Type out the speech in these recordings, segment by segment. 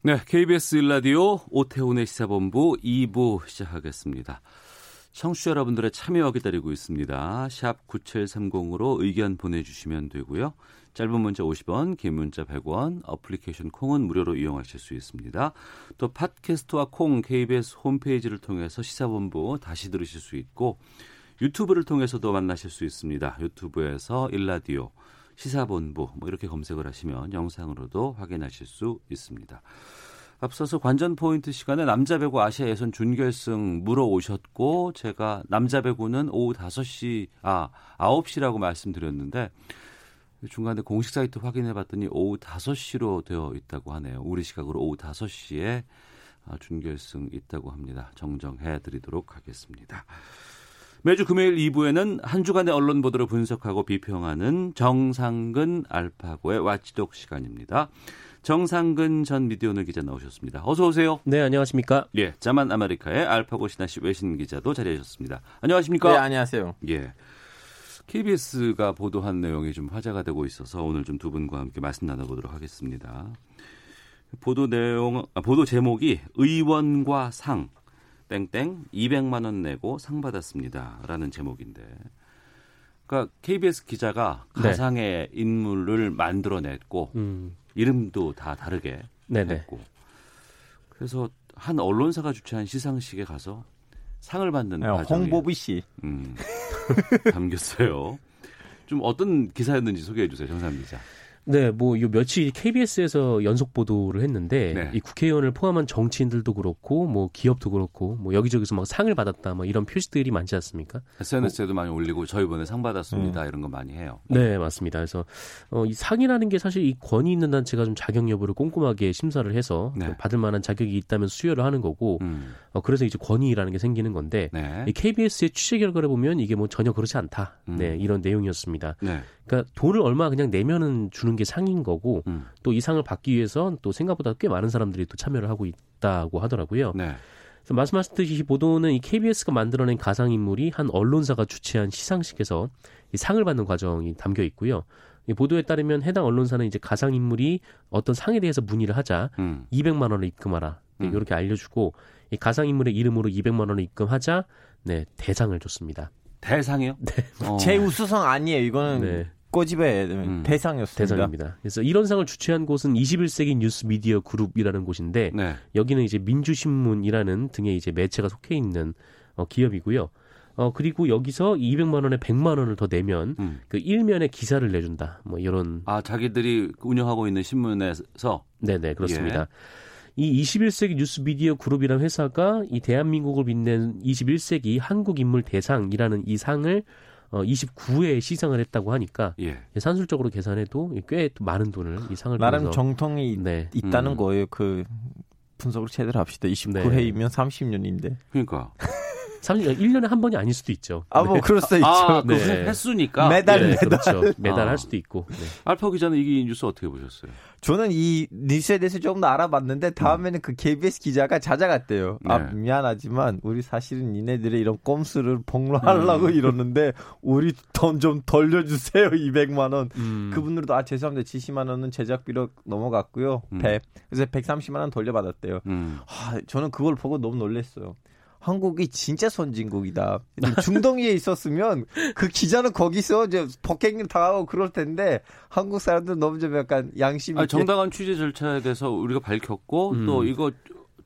네, KBS 일라디오 오태훈의 시사본부 2부 시작하겠습니다. 청취자 여러분들의 참여 기다리고 있습니다. 샵 9730으로 의견 보내주시면 되고요. 짧은 문자 50원, 긴 문자 100원, 어플리케이션 콩은 무료로 이용하실 수 있습니다. 또 팟캐스트와 콩 KBS 홈페이지를 통해서 시사본부 다시 들으실 수 있고 유튜브를 통해서도 만나실 수 있습니다. 유튜브에서 일라디오 시사본부 뭐 이렇게 검색을 하시면 영상으로도 확인하실 수 있습니다. 앞서서 관전 포인트 시간에 남자 배구 아시아 예선 준결승 물어오셨고 제가 남자 배구는 오후 5시 아 9시라고 말씀드렸는데 중간에 공식 사이트 확인해 봤더니 오후 5시로 되어 있다고 하네요. 우리 시각으로 오후 5시에 아, 준결승 있다고 합니다. 정정해 드리도록 하겠습니다. 매주 금요일 2부에는 한 주간의 언론 보도를 분석하고 비평하는 정상근 알파고의 와치독 시간입니다. 정상근 전 미디어오늘 기자 나오셨습니다. 어서 오세요. 네, 안녕하십니까? 예, 자만 아메리카의 알파고 신하씨 외신 기자도 자리하셨습니다. 안녕하십니까? 네 안녕하세요. 예. KBS가 보도한 내용이 좀 화제가 되고 있어서 오늘 좀 두 분과 함께 말씀 나눠보도록 하겠습니다. 보도 내용, 아, 보도 제목이 의원과 상 땡땡 200만 원 내고 상 받았습니다라는 제목인데, 그러니까 KBS 기자가 네. 가상의 인물을 만들어냈고 음, 이름도 다 다르게 네네. 했고, 그래서 한 언론사가 주최한 시상식에 가서 상을 받는 네, 과정이 홍보비 씨. 음, 담겼어요. 좀 어떤 기사였는지 소개해 주세요, 정상 기자. 네, 뭐, 요 며칠 KBS에서 연속 보도를 했는데, 네. 이 국회의원을 포함한 정치인들도 그렇고, 뭐, 기업도 그렇고, 뭐, 여기저기서 막 상을 받았다, 뭐, 이런 표시들이 많지 않습니까? SNS에도 많이 올리고 저 이번에 상 받았습니다 이런 거 많이 해요. 네, 맞습니다. 그래서, 어, 이 상이라는 게 사실 이 권위 있는 단체가 좀 자격 여부를 꼼꼼하게 심사를 해서, 네. 그 받을 만한 자격이 있다면 수여를 하는 거고, 음, 어, 그래서 이제 권위라는 게 생기는 건데, 네, 이 KBS의 취재 결과를 보면 이게 뭐 전혀 그렇지 않다. 음. 네, 이런 내용이었습니다. 네, 그러니까 돈을 얼마 그냥 내면은 주는 게 상인 거고 음, 또이 상을 받기 위해서 또 생각보다 꽤 많은 사람들이 또 참여를 하고 있다고 하더라고요. 네, 그래서 말씀하셨듯이 이 보도는 이 KBS가 만들어낸 가상 인물이 한 언론사가 주최한 시상식에서 이 상을 받는 과정이 담겨 있고요. 이 보도에 따르면 해당 언론사는 이제 가상 인물이 어떤 상에 대해서 문의를 하자 음, 200만 원을 입금하라 네, 음. 이렇게 알려주고 이 가상 인물의 이름으로 200만 원을 입금하자 네 대상을 줬습니다. 대상이요? 어, 제 우수상 아니에요. 이거는 네. 꼬집의 음. 대상이었습니다. 대상입니다. 그래서 이런 상을 주최한 곳은 21세기 뉴스 미디어 그룹이라는 곳인데 네, 여기는 이제 민주신문이라는 등의 이제 매체가 속해 있는 어, 기업이고요. 어 그리고 여기서 200만 원에 100만 원을 더 내면 음. 그 일면에 기사를 내준다. 뭐 이런 아 자기들이 운영하고 있는 신문에서 네네 그렇습니다. 이 21세기 뉴스 미디어 그룹이라는 회사가 이 대한민국을 빛낸 21세기 한국 인물 대상이라는 이 상을 어 29회에 시상을 했다고 하니까 예, 산술적으로 계산해도 꽤또 많은 돈을 이 상을 나름 통해서 정통이 네. 있다는 음. 거예요. 그 분석을 제대로 합시다. 29회이면 30년인데. 그러니까 30, 1년에 한 번이 아닐 수도 있죠. 아, 뭐 그럴 수 있죠. 아, 그 네. 횟수니까 매달 네, 매달. 그렇죠. 매달 아. 할 수도 있고. 네. 알파 기자는 이 뉴스 어떻게 보셨어요? 저는 이 뉴스에 대해서 조금 더 알아봤는데 다음에는 그 KBS 기자가 찾아갔대요. 아 네. 미안하지만 우리 사실은 니네들의 이런 꼼수를 폭로하려고 음. 이러는데 우리 돈 좀 돌려주세요 200만 원. 음. 그분들도 아 죄송합니다 70만 원은 제작비로 넘어갔고요. 음. 100 그래서 130만 원 돌려받았대요. 음, 아, 저는 그걸 보고 너무 놀랐어요. 한국이 진짜 선진국이다. 중동에 있었으면 그 기자는 거기서 이제 폭행을 당하고 그럴 텐데 한국 사람들은 너무 좀 약간 양심 있게 아니, 정당한 취재 절차에 대해서 우리가 밝혔고 음. 또 이거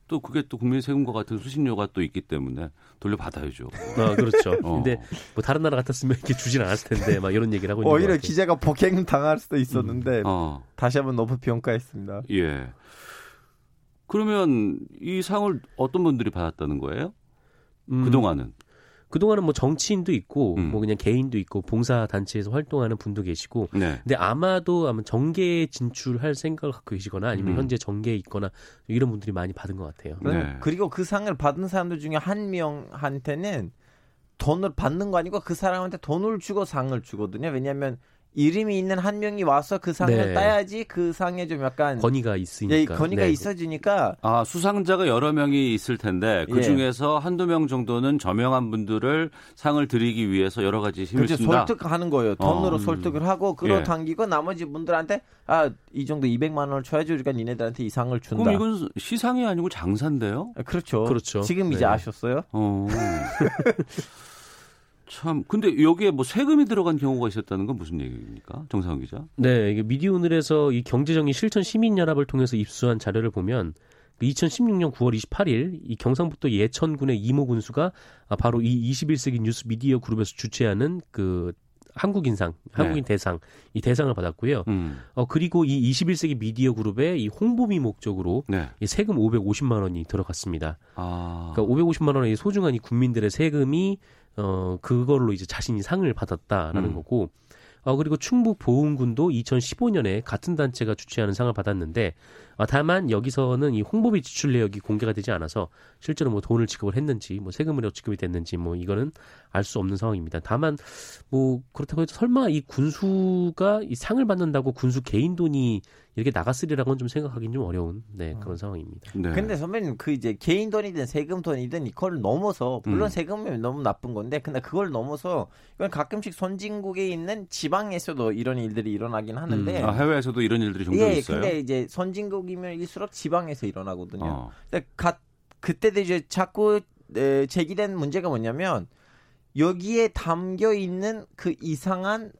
또 그게 또 국민 세금과 같은 수신료가 또 있기 때문에 돌려받아야죠. 아, 그렇죠. 어. 근데 뭐 다른 나라 같았으면 이렇게 주진 않았을 텐데 막 이런 얘기를 하고 있는 것 오히려. 기자가 폭행을 당할 수도 있었는데 어, 다시 한번 높이 평가했습니다. 예. 그러면 이 상을 어떤 분들이 받았다는 거예요? 음, 그동안은. 그동안은 뭐 정치인도 있고 음. 뭐 그냥 개인도 있고 봉사 단체에서 활동하는 분도 계시고 네. 근데 아마도 아마 정계에 진출할 생각을 갖고 계시거나 아니면 음. 현재 정계에 있거나 이런 분들이 많이 받은 것 같아요. 네. 그리고 그 상을 받은 사람들 중에 한 명한테는 돈을 받는 거 아니고 그 사람한테 돈을 주고 상을 주거든요. 왜냐하면 이름이 있는 한 명이 와서 그 상을 네. 따야지 그 상에 좀 약간 예, 있으니까. 건의가 네. 있어지니까 아, 수상자가 여러 명이 있을 텐데 그 예. 중에서 한두 명 정도는 저명한 분들을 상을 드리기 위해서 여러 가지 힘을 그렇죠. 쓴다. 설득하는 거예요. 돈으로 어. 설득을 하고 끌어당기고 예. 나머지 분들한테 아 이 정도 200만 원을 줘야지 우리가 니네들한테 이 상을 준다. 그럼 이건 시상이 아니고 장사인데요? 아, 그렇죠. 그렇죠. 지금 이제 네. 아셨어요? 어. 참, 근데 여기에 뭐 세금이 들어간 경우가 있었다는 건 무슨 얘기입니까? 정상훈 기자. 네, 이게 미디오늘에서 이 경제정의 실천 시민 연합을 통해서 입수한 자료를 보면 그 2016년 9월 28일 이 경상북도 예천군의 이모 군수가 아, 바로 이 21세기 뉴스 미디어 그룹에서 주최하는 그 한국인상, 한국인 대상 이 대상을 받았고요. 음. 어 그리고 이 21세기 미디어 그룹의 이 홍보비 목적으로 네. 이 세금 550만 원이 들어갔습니다. 아. 그러니까 550만 원의 소중한 이 국민들의 세금이 어 그걸로 이제 자신이 상을 받았다라는 음. 거고 어 그리고 충북 보훈군도 2015년에 같은 단체가 주최하는 상을 받았는데 어, 다만 여기서는 이 홍보비 지출 내역이 공개가 되지 않아서 실제로 뭐 돈을 지급을 했는지 뭐 세금으로 지급이 됐는지 뭐 이거는 알 수 없는 상황입니다. 다만 뭐 그렇다고 해서 설마 이 군수가 이 상을 받는다고 군수 개인 돈이 이렇게 나갔으리라고는 좀 생각하기는 좀 어려운 네 그런 상황입니다. 네. 근데 선배님 그 이제 개인 돈이든 세금 돈이든 이걸 넘어서 물론 음. 세금이 너무 나쁜 건데 근데 그걸 넘어서 이건 가끔씩 선진국에 있는 지방에서도 이런 일들이 일어나긴 하는데 아, 해외에서도 이런 일들이 종종 예, 있어요. 근데 이제 선진국 이면 일수록 지방에서 일어나거든요. 어. 근데 가, 그때도 이제 자꾸 에, 제기된 문제가 뭐냐면 여기에 담겨 있는 그 이상한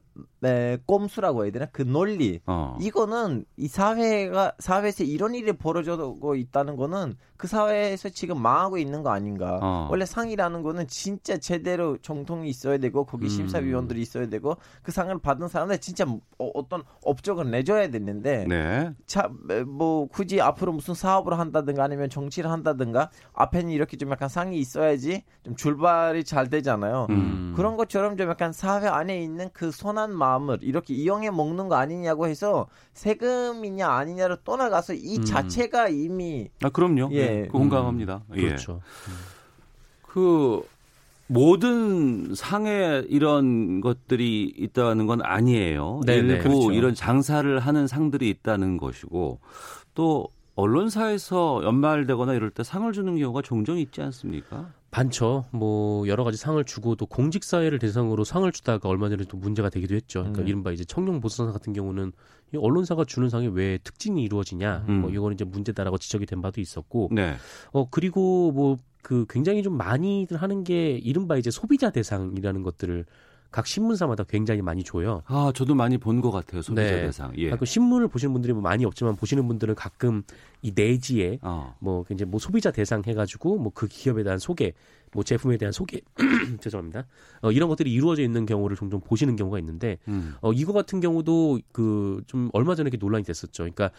에, 꼼수라고 해야 되나 그 논리 어. 이거는 이 사회가 사회에서 이런 일이 벌어지고 있다는 거는 그 사회에서 지금 망하고 있는 거 아닌가. 어. 원래 상이라는 거는 진짜 제대로 정통이 있어야 되고 거기 음. 심사위원들이 있어야 되고 그 상을 받은 사람들 진짜 어, 떤 업적을 내줘야 되는데 네. 자, 뭐 굳이 앞으로 무슨 사업을 한다든가 아니면 정치를 한다든가 앞에는 이렇게 좀 약간 상이 있어야지 좀 출발이 잘 되잖아요. 음. 그런 것처럼 좀 약간 사회 안에 있는 그 선한 마음 을 이렇게 이용해 먹는 거 아니냐고 해서 세금이냐 아니냐를 떠나가서 이 음. 자체가 이미 아, 그럼요. 예. 네, 그 공감합니다. 예. 그렇죠. 그 모든 상에 이런 것들이 있다는 건 아니에요. 네, 일부 네. 그렇죠. 이런 장사를 하는 상들이 있다는 것이고 또 언론사에서 연말되거나 이럴 때 상을 주는 경우가 종종 있지 않습니까? 많죠. 뭐 여러 가지 상을 주고 또 공직 사회를 대상으로 상을 주다가 얼마 전에 또 문제가 되기도 했죠. 그러니까 음. 이른바 이제 청룡 보수상 같은 경우는 이 언론사가 주는 상에 왜 특징이 이루어지냐, 음. 뭐 이거는 이제 문제다라고 지적이 된 바도 있었고, 네. 어 그리고 뭐 그 굉장히 좀 많이들 하는 게 이른바 이제 소비자 대상이라는 것들을 각 신문사마다 굉장히 많이 줘요. 아, 저도 많이 본 것 같아요. 소비자 네. 대상. 예. 가끔 신문을 보시는 분들이 뭐 많이 없지만 보시는 분들은 가끔 이 내지에 어. 뭐 이제 뭐 소비자 대상 해가지고 뭐 그 기업에 대한 소개, 뭐 제품에 대한 소개, 죄송합니다. 어, 이런 것들이 이루어져 있는 경우를 종종 보시는 경우가 있는데 음. 어, 이거 같은 경우도 그 좀 얼마 전에 이렇게 논란이 됐었죠. 그러니까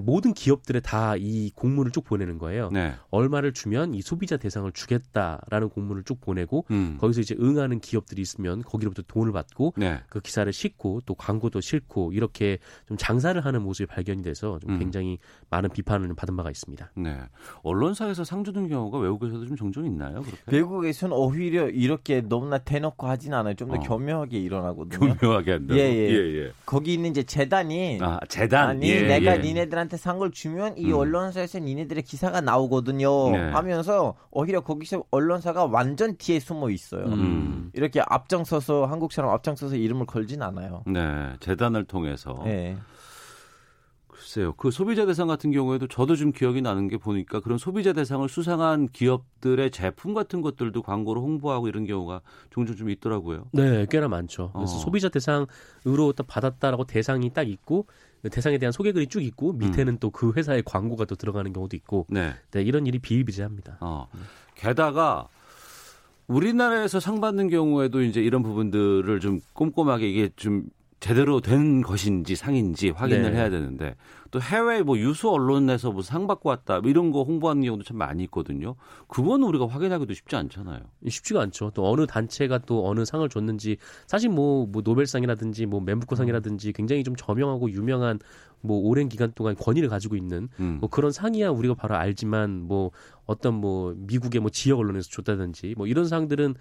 모든 기업들에 다 이 공문을 쭉 보내는 거예요. 네. 얼마를 주면 이 소비자 대상을 주겠다라는 공문을 쭉 보내고 음. 거기서 이제 응하는 기업들이 있으면 거기로부터 돈을 받고 네. 그 기사를 싣고 또 광고도 싣고 이렇게 좀 장사를 하는 모습이 발견이 돼서 좀 음. 굉장히 많은 비판을 받은 바가 있습니다. 네. 언론사에서 상 주는 경우가 외국에서도 좀 종종 있나요? 그렇게? 외국에서는 오히려 이렇게 너무나 대놓고 하진 않아요. 좀더 어. 교묘하게 일어나거든요. 교묘하게 한다고. 예, 예. 예, 예. 거기 있는 이제 재단이 아, 재단. 아니 예, 내가 예. 니네들한테 상을 주면 이 음. 언론사에서 니네들의 기사가 나오거든요 네. 하면서 오히려 거기서 언론사가 완전 뒤에 숨어 있어요. 음. 이렇게 앞장서서 한국처럼 앞장서서 이름을 걸진 않아요. 네. 재단을 통해서. 예. 글쎄요. 그 소비자 대상 같은 경우에도 저도 좀 기억이 나는 게 보니까 그런 소비자 대상을 수상한 기업들의 제품 같은 것들도 광고로 홍보하고 이런 경우가 종종 좀 있더라고요. 네, 꽤나 많죠. 그래서 어. 소비자 대상으로 딱 받았다라고 대상이 딱 있고 그 대상에 대한 소개글이 쭉 있고 밑에는 또그 회사의 광고가 또 들어가는 경우도 있고 네. 네, 이런 일이 비일비재합니다. 어. 게다가 우리나라에서 상 받는 경우에도 이제 이런 부분들을 좀 꼼꼼하게 이게 좀 제대로 된 것인지 상인지 확인을 네. 해야 되는데 또 해외 뭐 유수 언론에서 뭐 상 받고 왔다 뭐 이런 거 홍보하는 경우도 참 많이 있거든요. 그건 우리가 확인하기도 쉽지 않잖아요. 쉽지가 않죠. 또 어느 단체가 또 어느 상을 줬는지 사실 뭐, 뭐 노벨상이라든지 뭐 맨부커상이라든지 굉장히 좀 저명하고 유명한 뭐 오랜 기간 동안 권위를 가지고 있는 음. 뭐 그런 상이야 우리가 바로 알지만 뭐 어떤 뭐 미국의 뭐 지역 언론에서 줬다든지 뭐 이런 상들은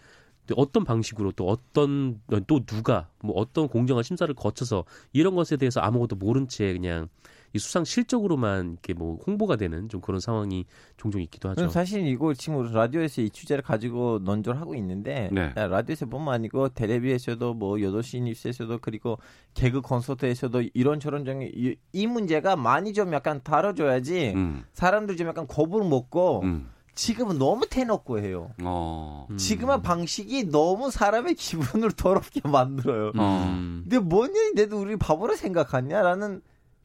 또 어떤 방식으로 또 어떤 또 누가 뭐 어떤 공정한 심사를 거쳐서 이런 것에 대해서 아무것도 모른 채 그냥 이 수상 실적으로만 이렇게 뭐 홍보가 되는 좀 그런 상황이 종종 있기도 하죠. 저는 사실 이거 지금 라디오에서 이 주제를 가지고 논조를 하고 있는데 네. 야, 라디오에서 뿐만 아니고 텔레비에서도 뭐 8시 뉴스에서도 그리고 개그 콘서트에서도 이런저런 중에 이, 이 문제가 많이 좀 약간 다뤄줘야지 음. 사람들 좀 약간 겁을 먹고 음. 지금은 너무 대놓고 해요. 어. 음. 지금은 방식이 너무 사람의 기분을 더럽게 만들어요. 어. 음. 근데 뭔 일인데도 우리 바보로 생각하냐라는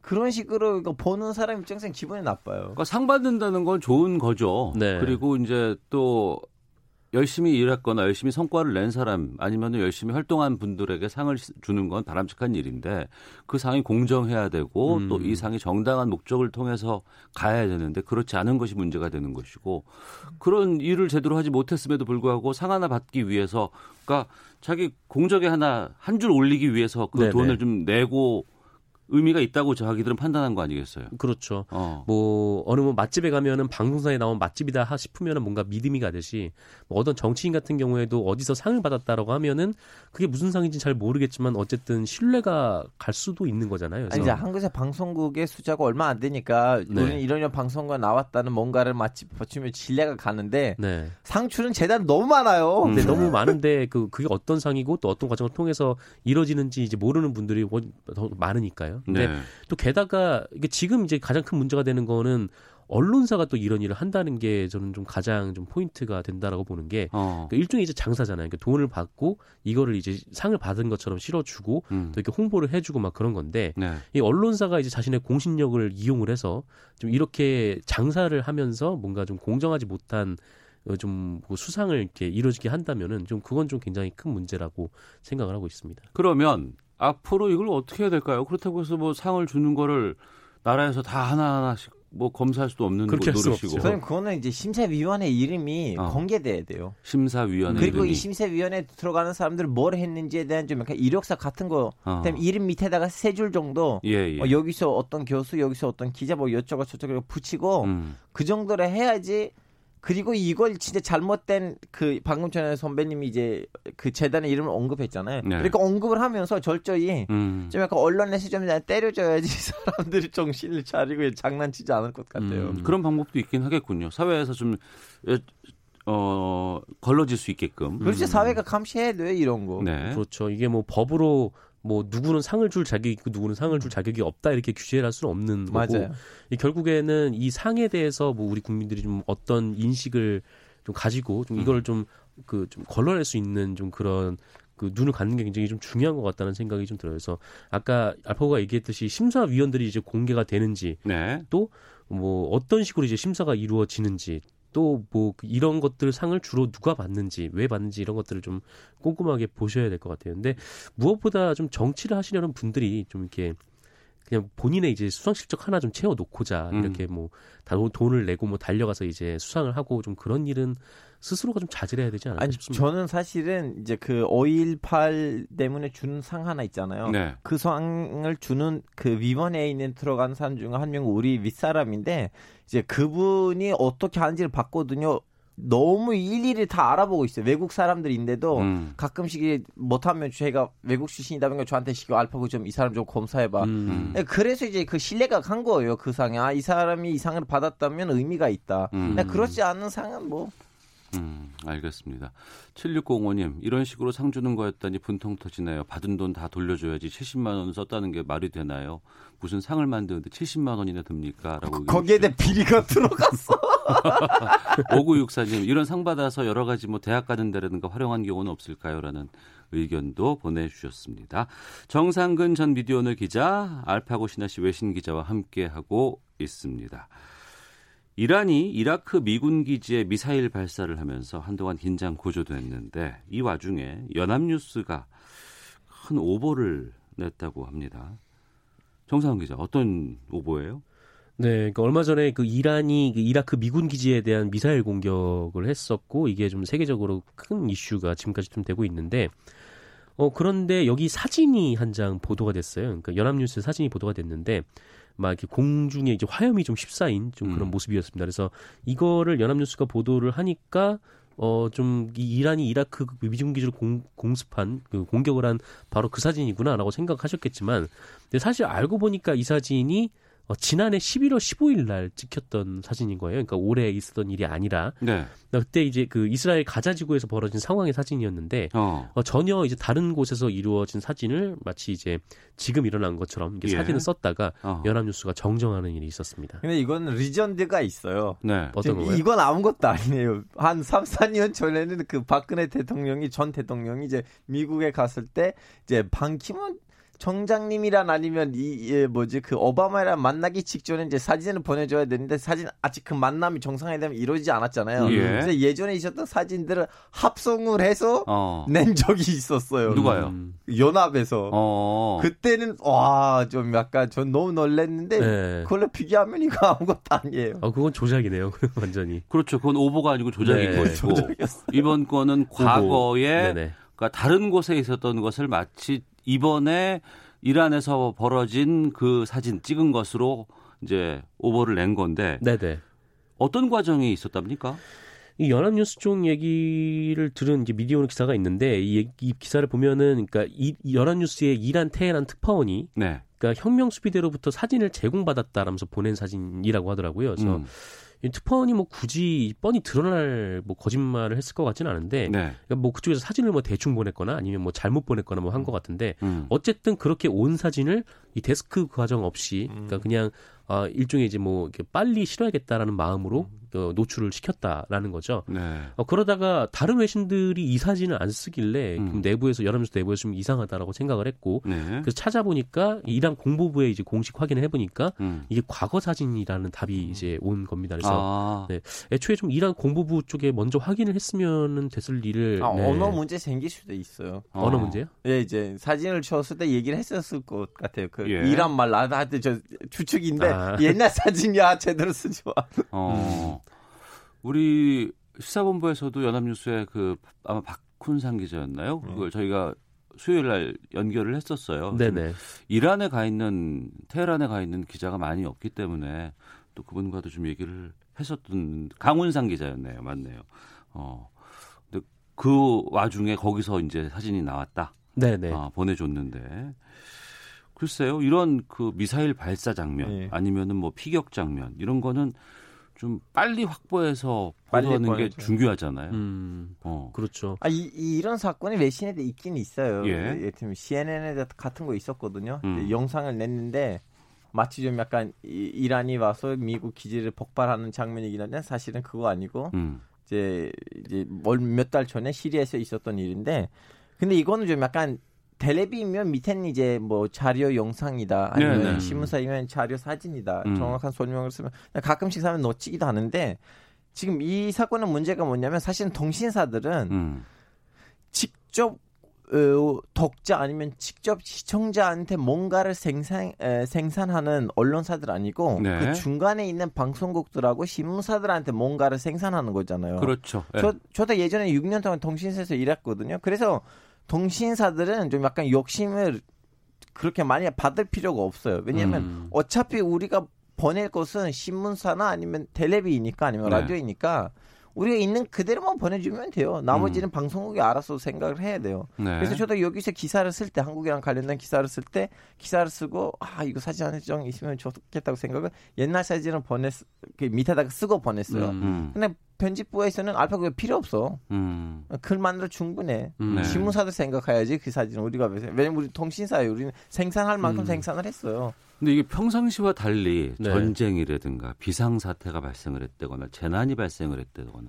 그런 식으로 이거 보는 사람 입장에서는 기분이 나빠요. 그러니까 상 받는다는 건 좋은 거죠. 네. 그리고 이제 또 열심히 일했거나 열심히 성과를 낸 사람 아니면 열심히 활동한 분들에게 상을 주는 건 바람직한 일인데 그 상이 공정해야 되고 음. 또이 상이 정당한 목적을 통해서 가야 되는데 그렇지 않은 것이 문제가 되는 것이고 그런 일을 제대로 하지 못했음에도 불구하고 상 하나 받기 위해서 그러니까 자기 공적에 하나 한 줄 올리기 위해서 그 네네. 돈을 좀 내고 의미가 있다고 자기들은 판단한 거 아니겠어요? 그렇죠. 어. 뭐 어느 뭐 맛집에 가면은 방송사에 나온 맛집이다 하 싶으면은 뭔가 믿음이 가듯이 뭐 어떤 정치인 같은 경우에도 어디서 상을 받았다라고 하면은 그게 무슨 상인지 잘 모르겠지만 어쨌든 신뢰가 갈 수도 있는 거잖아요. 아니, 그래서 이제 한국에서 방송국의 숫자가 얼마 안 되니까 네. 우리는 이런 이런 방송과 나왔다는 뭔가를 마치 버치면 신뢰가 가는데 네. 상추는 재단 너무 많아요. 근데 너무 많은데 그 그게 어떤 상이고 또 어떤 과정을 통해서 이루어지는지 이제 모르는 분들이 원- 더 많으니까요. 근데 네. 또 게다가 이게 지금 이제 가장 큰 문제가 되는 거는 언론사가 또 이런 일을 한다는 게 저는 좀 가장 좀 포인트가 된다라고 보는 게 어. 그러니까 일종의 이제 장사잖아요. 그러니까 돈을 받고 이거를 이제 상을 받은 것처럼 실어주고 음. 또 이렇게 홍보를 해주고 막 그런 건데 네. 이 언론사가 이제 자신의 공신력을 이용을 해서 좀 이렇게 장사를 하면서 뭔가 좀 공정하지 못한 어, 좀그 수상을 이렇게 이루어지게 한다면은 좀 그건 좀 굉장히 큰 문제라고 생각을 하고 있습니다. 그러면 앞으로 이걸 어떻게 해야 될까요? 그렇다고 해서 뭐 상을 주는 거를 나라에서 다 하나하나씩 뭐 검사할 수도 없는 그렇게 노릇이고 없죠. 선생님 그거는 이제 심사위원회 이름이 어. 공개돼야 돼요. 심사위원회 그리고 이름이 이 심사위원회 들어가는 사람들 뭘 했는지에 대한 좀 약간 이력서 같은 거, 어. 그다음에 이름 밑에다가 세 줄 정도 예, 예. 어, 여기서 어떤 교수, 여기서 어떤 기자 뭐 여쭤가 저쩌고 붙이고 음. 그 정도로 해야지. 그리고 이걸 진짜 잘못된 그 방금 전에 선배님이 이제 그 재단의 이름을 언급했잖아요. 네. 그러니까 언급을 하면서 절저히 음. 좀 약간 언론에서 좀 때려줘야지 사람들이 정신을 차리고 장난치지 않을 것 같아요. 음, 그런 방법도 있긴 하겠군요. 사회에서 좀 에, 어, 걸러질 수 있게끔. 그렇지 사회가 감시해야 돼요 이런 거. 네. 그렇죠. 이게 뭐 법으로 뭐 누구는 상을 줄 자격이 있고 누구는 상을 줄 자격이 없다 이렇게 규제를 할 수는 없는 거고 맞아요. 이 결국에는 이 상에 대해서 뭐 우리 국민들이 좀 어떤 인식을 좀 가지고 좀 이걸 좀그 좀 걸러낼 수 있는 좀 그런 그 눈을 갖는 게 굉장히 좀 중요한 것 같다는 생각이 좀 들어요. 그래서 아까 알파고가 얘기했듯이 심사위원들이 이제 공개가 되는지 네. 또뭐 어떤 식으로 이제 심사가 이루어지는지 또 뭐 이런 것들 상을 주로 누가 받는지 왜 받는지 이런 것들을 좀 꼼꼼하게 보셔야 될 것 같아요. 근데 무엇보다 좀 정치를 하시려는 분들이 좀 이렇게 그냥 본인의 이제 수상 실적 하나 좀 채워 놓고자 음. 이렇게 뭐 다 돈을 내고 뭐 달려가서 이제 수상을 하고 좀 그런 일은 스스로가 좀 자제를 해야 되지 않을까 아니 싶습니다. 저는 사실은 이제 그 5.18 때문에 주는 상 하나 있잖아요. 네. 그 상을 주는 그 위원회에 있는 들어간 사람 중에 한명 우리 윗사람인데 이제 그분이 어떻게 하는지를 봤거든요. 너무 일일이 다 알아보고 있어요. 외국 사람들인데도 음. 가끔씩 이 못하면 제가 외국 출신이다 보니까 저한테 시켜 알파고 좀 이 사람 좀 검사해봐. 음. 네, 그래서 이제 그 신뢰가 간 거예요. 그 상에 아 이 사람이 이 상을 받았다면 의미가 있다. 음. 근데 그렇지 않은 상은 뭐 음, 알겠습니다. 7605님, 이런 식으로 상 주는 거였다니 분통 터지네요. 받은 돈 다 돌려줘야지 70만 원 썼다는 게 말이 되나요? 무슨 상을 만드는데 70만 원이나 듭니까? 라고 거기에 대한 비리가 들어갔어. 5964님, 이런 상 받아서 여러 가지 뭐 대학 가는 데라든가 활용한 경우는 없을까요? 라는 의견도 보내주셨습니다. 정상근 전 미디어오늘 기자, 알파고 신하 씨 외신 기자와 함께하고 있습니다. 이란이 이라크 미군 기지에 미사일 발사를 하면서 한동안 긴장 고조됐는데 이 와중에 연합뉴스가 큰 오보를 냈다고 합니다. 정상훈 기자 어떤 오보예요? 네, 그러니까 얼마 전에 그 이란이 그 이라크 미군 기지에 대한 미사일 공격을 했었고 이게 좀 세계적으로 큰 이슈가 지금까지 좀 되고 있는데 어 그런데 여기 사진이 한 장 보도가 됐어요. 그러니까 연합뉴스 사진이 보도가 됐는데 막 이렇게 공중에 이제 화염이 좀 휩싸인 좀 그런 음. 모습이었습니다. 그래서 이거를 연합뉴스가 보도를 하니까 어 좀 이란이 이라크 그 미군 기지를 공, 공습한 그 공격을 한 바로 그 사진이구나라고 생각하셨겠지만 근데 사실 알고 보니까 이 사진이 어, 지난해 11월 15일 날 찍혔던 사진인 거예요. 그러니까 올해 있었던 일이 아니라 네. 그때 이제 그 이스라엘 가자 지구에서 벌어진 상황의 사진이었는데 어. 어, 전혀 이제 다른 곳에서 이루어진 사진을 마치 이제 지금 일어난 것처럼 이렇게 예. 사진을 썼다가 어. 연합뉴스가 정정하는 일이 있었습니다. 근데 이건 리전드가 있어요. 네. 어떤 건가요? 이건 아무것도 아니네요. 한 3, 4년 전에는 그 박근혜 대통령이 전 대통령이 이제 미국에 갔을 때 이제 반키문 정장님이란 아니면 이 예, 뭐지 그 오바마랑 만나기 직전에 이제 사진을 보내줘야 되는데 사진 아직 그 만남이 정상회담이 이루어지지 않았잖아요. 예. 그래서 예전에 있었던 사진들을 합성을 해서 어. 낸 적이 있었어요. 누가요? 음, 연합에서. 어. 그때는 와 좀 약간 전 너무 놀랐는데 네. 그걸로 비교하면 이거 아무것도 아니에요. 어, 그건 조작이네요. 완전히. 그렇죠. 그건 오보가 아니고 조작인 네. 것이고 이번 거는 과거에. 그러니까 다른 곳에 있었던 것을 마치 이번에 이란에서 벌어진 그 사진 찍은 것으로 이제 오보를 낸 건데 네네. 어떤 과정이 있었답니까? 이 연합뉴스 쪽 얘기를 들은 이제 미디어오늘 기사가 있는데 이, 이 기사를 보면은 그러니까 이, 이 연합뉴스의 이란 테헤란 특파원이 네. 그러니까 혁명 수비대로부터 사진을 제공받았다라면서 보낸 사진이라고 하더라고요. 그래서 음. 이 특파원이 뭐 굳이 뻔히 드러날 뭐 거짓말을 했을 것 같지는 않은데 네. 그러니까 뭐 그쪽에서 사진을 뭐 대충 보냈거나 아니면 뭐 잘못 보냈거나 뭐 한 것 같은데 음. 어쨌든 그렇게 온 사진을 이 데스크 과정 없이 음. 그러니까 그냥 아 일종의 이제 뭐 이렇게 빨리 실어야겠다라는 마음으로 어, 노출을 시켰다라는 거죠. 네. 어, 그러다가 다른 외신들이 이 사진을 안 쓰길래 음. 내부에서 연합뉴스 내부에서 좀 이상하다라고 생각을 했고 네. 그래서 찾아보니까 이 이란 공보부에 이제 공식 확인을 해보니까 음. 이게 과거 사진이라는 답이 이제 온 겁니다. 그래서 아. 네. 애초에 좀 이란 공보부 쪽에 먼저 확인을 했으면은 됐을 일을 아, 네. 언어 문제 생길 수도 있어요. 언어 어. 문제요? 예, 이제 사진을 줬을 때 얘기를 했었을 것 같아요. 그 예. 이란 말 나한테 저 추측인데 아. 옛날 사진이야 제대로 쓰지 마. 어. 우리 시사본부에서도 연합뉴스에 그 아마 박훈상 기자였나요? 그걸 저희가 수요일 날 연결을 했었어요. 네네. 이란에 가 있는 테헤란에 가 있는 기자가 많이 없기 때문에 또 그분과도 좀 얘기를 했었던 강훈상 기자였네요. 맞네요. 어. 근데 그 와중에 거기서 이제 사진이 나왔다. 네네. 아, 보내줬는데 글쎄요 이런 그 미사일 발사 장면 예. 아니면은 뭐 피격 장면 이런 거는 좀 빨리 확보해서 빨리 보도하는 게. 중요하잖아요. 음, 어. 그렇죠. 아, 이, 이- 이런 사건이 외신에도 있긴 있어요. 예. 예를 들면 CNN에 같은 거 있었거든요. 음. 영상을 냈는데 마치 좀 약간 이, 이란이 와서 미국 기지를 폭발하는 장면이긴 한데 사실은 그거 아니고 음. 이제 이제 몇 달 전에 시리아에서 있었던 일인데 근데 이거는 좀 약간 텔레비면 밑에는 이제 뭐 자료 영상이다 아니면 네네. 신문사이면 자료 사진이다 음. 정확한 설명을 쓰면 가끔씩 사면 놓치기도 하는데 지금 이 사건의 문제가 뭐냐면 사실 통신사들은 음. 직접 어, 독자 아니면 직접 시청자한테 뭔가를 생산 에, 생산하는 언론사들 아니고 네. 그 중간에 있는 방송국들하고 신문사들한테 뭔가를 생산하는 거잖아요. 그렇죠. 예. 저 저도 예전에 6년 동안 통신사에서 일했거든요. 그래서 통신사들은 좀 약간 욕심을 그렇게 많이 받을 필요가 없어요. 왜냐하면 음. 어차피 우리가 보낼 것은 신문사나 아니면 텔레비니까 아니면 네. 라디오이니까 우리가 있는 그대로만 보내주면 돼요. 나머지는 방송국이 알아서 생각을 해야 돼요. 음. 네. 그래서 저도 여기서 기사를 쓸 때 한국이랑 관련된 기사를 쓸 때 기사를 쓰고 아 이거 사진 한 장 있으면 좋겠다고 생각을 옛날 사진을 보냈 그 밑에다가 쓰고 보냈어요. 음. 음. 근데 편집부에서는 알파고 필요 없어. 음. 글만으로 충분해. 음. 네. 신문사도 생각해야지 그 사진은 우리가 왜? 왜냐면 우리 통신사예요. 우리는 생산할 만큼 음. 생산을 했어요. 근데 이게 평상시와 달리 네. 전쟁이라든가 비상사태가 발생을 했다거나 재난이 발생을 했다거나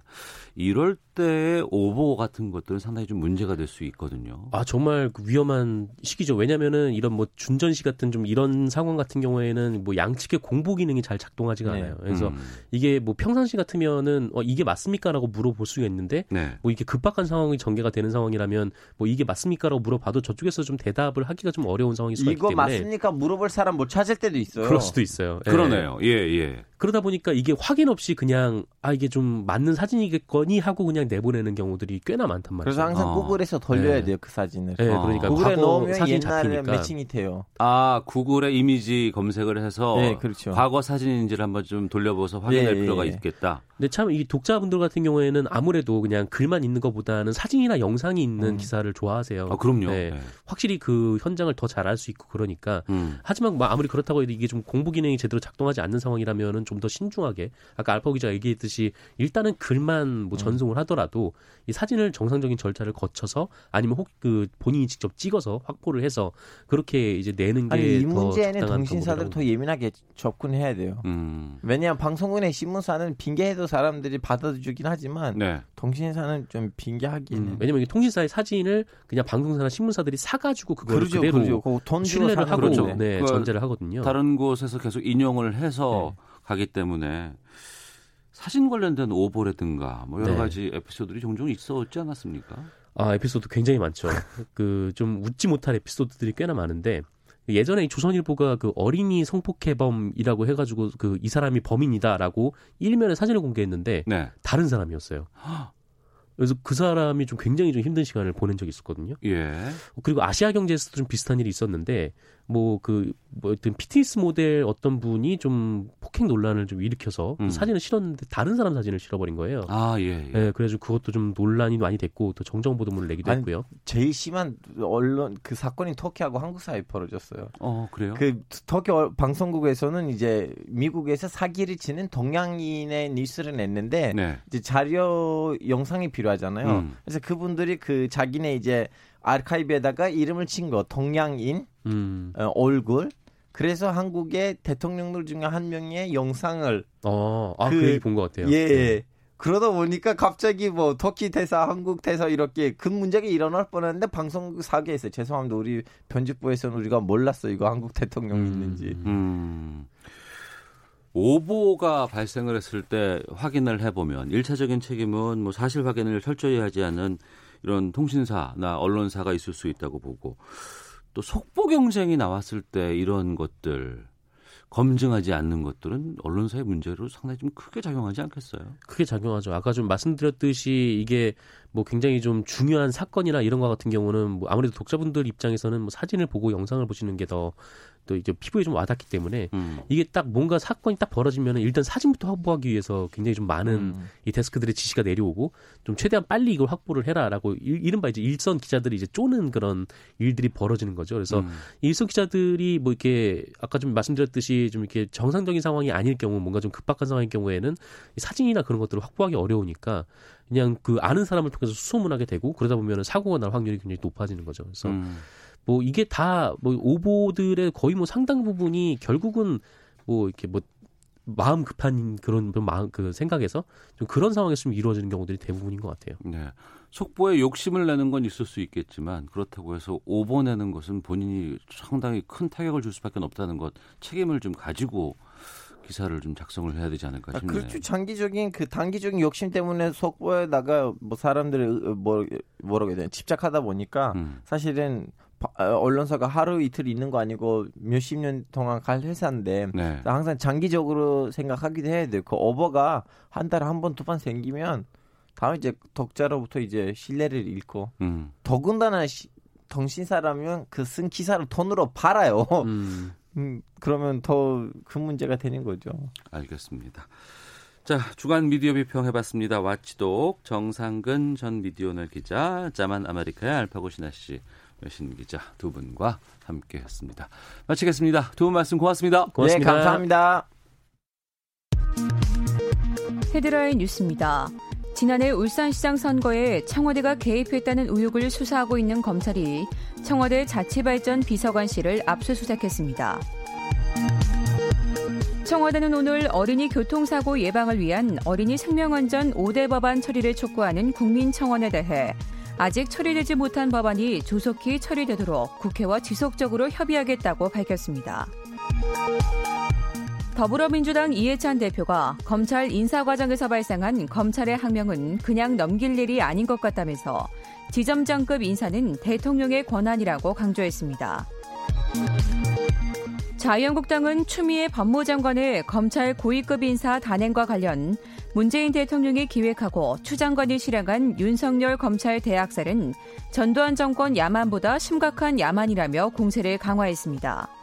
이럴 때 오보 같은 것들은 상당히 좀 문제가 될 수 있거든요. 아 정말 그 위험한 시기죠. 왜냐면은 이런 뭐 준전시 같은 좀 이런 상황 같은 경우에는 뭐 양측의 공보 기능이 잘 작동하지가 네. 않아요. 그래서 음. 이게 뭐 평상시 같으면은 어 이게 맞습니까라고 물어볼 수가 있는데 네. 뭐 이게 급박한 상황이 전개가 되는 상황이라면 뭐 이게 맞습니까라고 물어봐도 저쪽에서 좀 대답을 하기가 좀 어려운 수가 있기 이거 때문에 맞습니까? 물어볼 사람 못 찾을 때도 있어요. 그럴 수도 있어요. 예. 그러네요. 예, 예. 그러다 보니까 이게 확인 없이 그냥 아 이게 좀 맞는 사진이겠거니 하고 그냥 내보내는 경우들이 꽤나 많단 말이죠. 그래서 항상 어. 구글에서 돌려야 네. 돼요 그 사진을. 예, 어. 그러니까 구글에 넣으면 사진 옛날에 잡히니까 매칭이 돼요. 아, 구글에 이미지 검색을 해서 네, 그렇죠. 과거 사진인지를 한번 좀 돌려봐서 확인할 예, 필요가 예. 있겠다. 근데 참 이 독자 분들 같은 경우에는 아무래도 그냥 글만 있는 것보다는 사진이나 영상이 있는 음. 기사를 좋아하세요. 아, 그럼요. 네. 네. 확실히 그 현장을 더 잘 알 수 있고 그러니까 음. 하지만 뭐 아무리 그렇다고 해도 이게 좀 공부 기능이 제대로 작동하지 않는 상황이라면은 좀 더 신중하게 아까 알파 기자가 얘기했듯이 일단은 글만 음. 뭐 전송을 하더라도 이 사진을 정상적인 절차를 거쳐서 아니면 혹 그 본인이 직접 찍어서 확보를 해서 그렇게 이제 내는 아니 게이더 문제에는 적당한 통신사들 더 예민하게 접근해야 돼요. 음. 왜냐하면 방송국의 신문사는 핑계해도 사람들이 받 아주긴 하지만 네. 통신사는 좀 핑계하기는 음, 왜냐면 이게 통신사의 사진을 그냥 방송사나 신문사들이 사가지고 그거를 그러죠, 그대로 그러죠. 그거 돈 주고 신뢰를 하고 그렇죠. 네, 그 전제를 하거든요. 다른 곳에서 계속 인용을 해서 네. 가기 때문에 사진 관련된 오보라든가 뭐 여러 네. 가지 에피소드들이 종종 있었지 않았습니까? 아 에피소드 굉장히 많죠. 그 좀 웃지 못할 에피소드들이 꽤나 많은데 예전에 이 조선일보가 그 어린이 성폭행범이라고 해가지고 그 이 사람이 범인이다라고 일면에 사진을 공개했는데 네. 다른 사람이었어요. 그래서 그 사람이 좀 굉장히 좀 힘든 시간을 보낸 적이 있었거든요. 예. 그리고 아시아 경제에서도 좀 비슷한 일이 있었는데 뭐그뭐 어떤 피트니스 모델 어떤 분이 좀 폭행 논란을 좀 일으켜서 음. 사진을 실었는데 다른 사람 사진을 실어버린 거예요. 아, 예, 예. 네, 그래가지고 그것도 좀 논란이 많이 됐고 또 정정 보도문을 내기도 아니, 했고요. 제일 심한 언론 그 사건이 터키하고 한국 사이에 벌어졌어요. 어, 그래요? 그 터키 어- 방송국에서는 이제 미국에서 사기를 치는 동양인의 뉴스를 냈는데 네. 이제 자료 영상이 필요하잖아요. 음. 그래서 그분들이 그 자기네 이제 아카이브에다가 이름을 친 거 동양인 음. 어, 얼굴. 그래서 한국의 대통령들 중에 한 명의 영상을 어, 아, 그, 그- 얘기 본 것 같아요. 예. 네. 그러다 보니까 갑자기 뭐 터키 대사, 한국 대사 이렇게 큰 문제가 일어날 뻔했는데 방송국 사기했어요. 죄송합니다. 우리 편집부에서는 우리가 몰랐어 이거 한국 대통령 이 음. 있는지. 음. 오보가 발생을 했을 때 확인을 해보면 일차적인 책임은 뭐 사실 확인을 철저히 하지 않은 이런 통신사나 언론사가 있을 수 있다고 보고 또 속보 경쟁이 나왔을 때 이런 것들 검증하지 않는 것들은 언론사의 문제로 상당히 좀 크게 작용하지 않겠어요? 크게 작용하죠. 아까 좀 말씀드렸듯이 이게 뭐 굉장히 좀 중요한 사건이나 이런 거 같은 경우는 뭐 아무래도 독자분들 입장에서는 뭐 사진을 보고 영상을 보시는 게 더 또 이제 피부에 좀 와닿기 때문에 음. 이게 딱 뭔가 사건이 딱 벌어지면 일단 사진부터 확보하기 위해서 굉장히 좀 많은 음. 이 데스크들의 지시가 내려오고 좀 최대한 빨리 이걸 확보를 해라라고 일- 이른바 이제 일선 기자들이 이제 쪼는 그런 일들이 벌어지는 거죠. 그래서 음. 이 일선 기자들이 뭐 이렇게 아까 좀 말씀드렸듯이 좀 이렇게 정상적인 상황이 아닐 경우 뭔가 좀 급박한 상황인 경우에는 이 사진이나 그런 것들을 확보하기 어려우니까 그냥 그 아는 사람을 통해서 수소문하게 되고 그러다 보면 사고가 날 확률이 굉장히 높아지는 거죠. 그래서 음. 뭐 이게 다 뭐 오보들의 거의 뭐 상당 부분이 결국은 뭐 이렇게 뭐 마음 급한 그런 마음 그 생각에서 좀 그런 상황에서 좀 이루어지는 경우들이 대부분인 것 같아요. 네. 속보에 욕심을 내는 건 있을 수 있겠지만 그렇다고 해서 오보 내는 것은 본인이 상당히 큰 타격을 줄 수밖에 없다는 것 책임을 좀 가지고 기사를 좀 작성을 해야 되지 않을까 아, 싶네요. 그렇죠. 장기적인 그 단기적인 욕심 때문에 속보에다가 뭐 사람들을 뭐 뭐라고 해야 되나 집착하다 보니까 음. 사실은 바- 어, 언론사가 하루 이틀 있는 거 아니고 몇십 년 동안 갈 회사인데 네. 항상 장기적으로 생각하기도 해야 돼요. 그 오버가 한 달에 한 번 두 번 생기면 다음 이제 독자로부터 이제 신뢰를 잃고 음. 더군다나 시, 통신사라면 그쓴 기사를 돈으로 팔아요. 음. 음, 그러면 더 큰 문제가 되는 거죠. 알겠습니다. 자, 주간 미디어 비평 해봤습니다. 와치독 정상근 전 미디어널 기자, 자만 아메리카의 알파고 신하 씨, 외신 기자 두 분과 함께했습니다. 마치겠습니다. 두 분 말씀 고맙습니다. 고맙습니다. 네, 감사합니다. 헤드라인 뉴스입니다. 지난해 울산시장 선거에 청와대가 개입했다는 의혹을 수사하고 있는 검찰이 청와대 자치발전 비서관실을 압수수색했습니다. 청와대는 오늘 어린이 교통사고 예방을 위한 어린이 생명안전 5대 법안 처리를 촉구하는 국민청원에 대해 아직 처리되지 못한 법안이 조속히 처리되도록 국회와 지속적으로 협의하겠다고 밝혔습니다. 더불어민주당 이해찬 대표가 검찰 인사 과정에서 발생한 검찰의 항명은 그냥 넘길 일이 아닌 것 같다면서 지점장급 인사는 대통령의 권한이라고 강조했습니다. 자유한국당은 추미애 법무장관의 검찰 고위급 인사 단행과 관련 문재인 대통령이 기획하고 추 장관이 실행한 윤석열 검찰 대학살은 전두환 정권 야만보다 심각한 야만이라며 공세를 강화했습니다.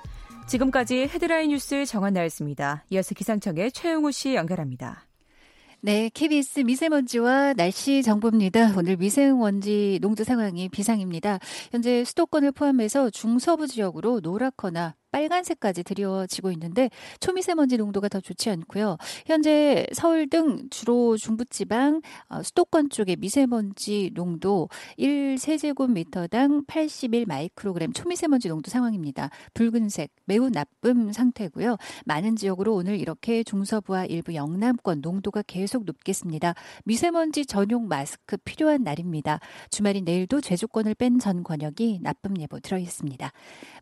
지금까지 헤드라인 뉴스 정한나였습니다. 이어서 기상청의 최영우 씨 연결합니다. 네, KBS 미세먼지와 날씨 정보입니다. 오늘 미세먼지 농도 상황이 비상입니다. 현재 수도권을 포함해서 중서부 지역으로 노랗거나 빨간색까지 드리워지고 있는데 초미세먼지 농도가 더 좋지 않고요. 현재 서울 등 주로 중부지방 어, 수도권 쪽의 미세먼지 농도 1세제곱미터당 81 마이크로그램 초미세먼지 농도 상황입니다. 붉은색 매우 나쁨 상태고요. 많은 지역으로 오늘 이렇게 중서부와 일부 영남권 농도가 계속 높겠습니다. 미세먼지 전용 마스크 필요한 날입니다. 주말인 내일도 제주권을 뺀 전 권역이 나쁨 예보 들어 있습니다.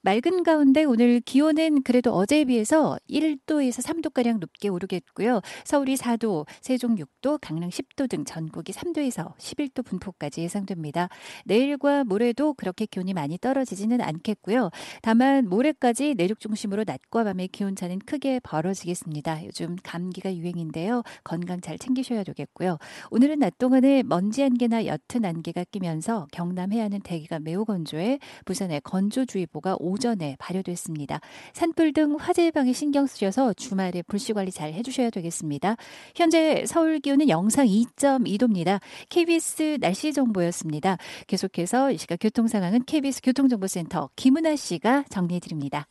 맑은 가운데 오늘 기온은 그래도 어제에 비해서 1도에서 3도가량 높게 오르겠고요. 서울이 4도, 세종 6도, 강릉 10도 등 전국이 3도에서 11도 분포까지 예상됩니다. 내일과 모레도 그렇게 기온이 많이 떨어지지는 않겠고요. 다만 모레까지 내륙 중심으로 낮과 밤의 기온차는 크게 벌어지겠습니다. 요즘 감기가 유행인데요. 건강 잘 챙기셔야 되겠고요. 오늘은 낮 동안에 먼지 안개나 옅은 안개가 끼면서 경남 해안은 대기가 매우 건조해 부산에 건조주의보가 오전에 발효됐습니다. 있습니다. 산불 등 화재 예방에 신경 쓰셔서 주말에 불씨 관리 잘 해주셔야 되겠습니다. 현재 서울 기온은 영상 2.2도입니다. KBS 날씨 정보였습니다. 계속해서 이 시각 교통 상황은 KBS 교통정보센터 김은아 씨가 정리해 드립니다.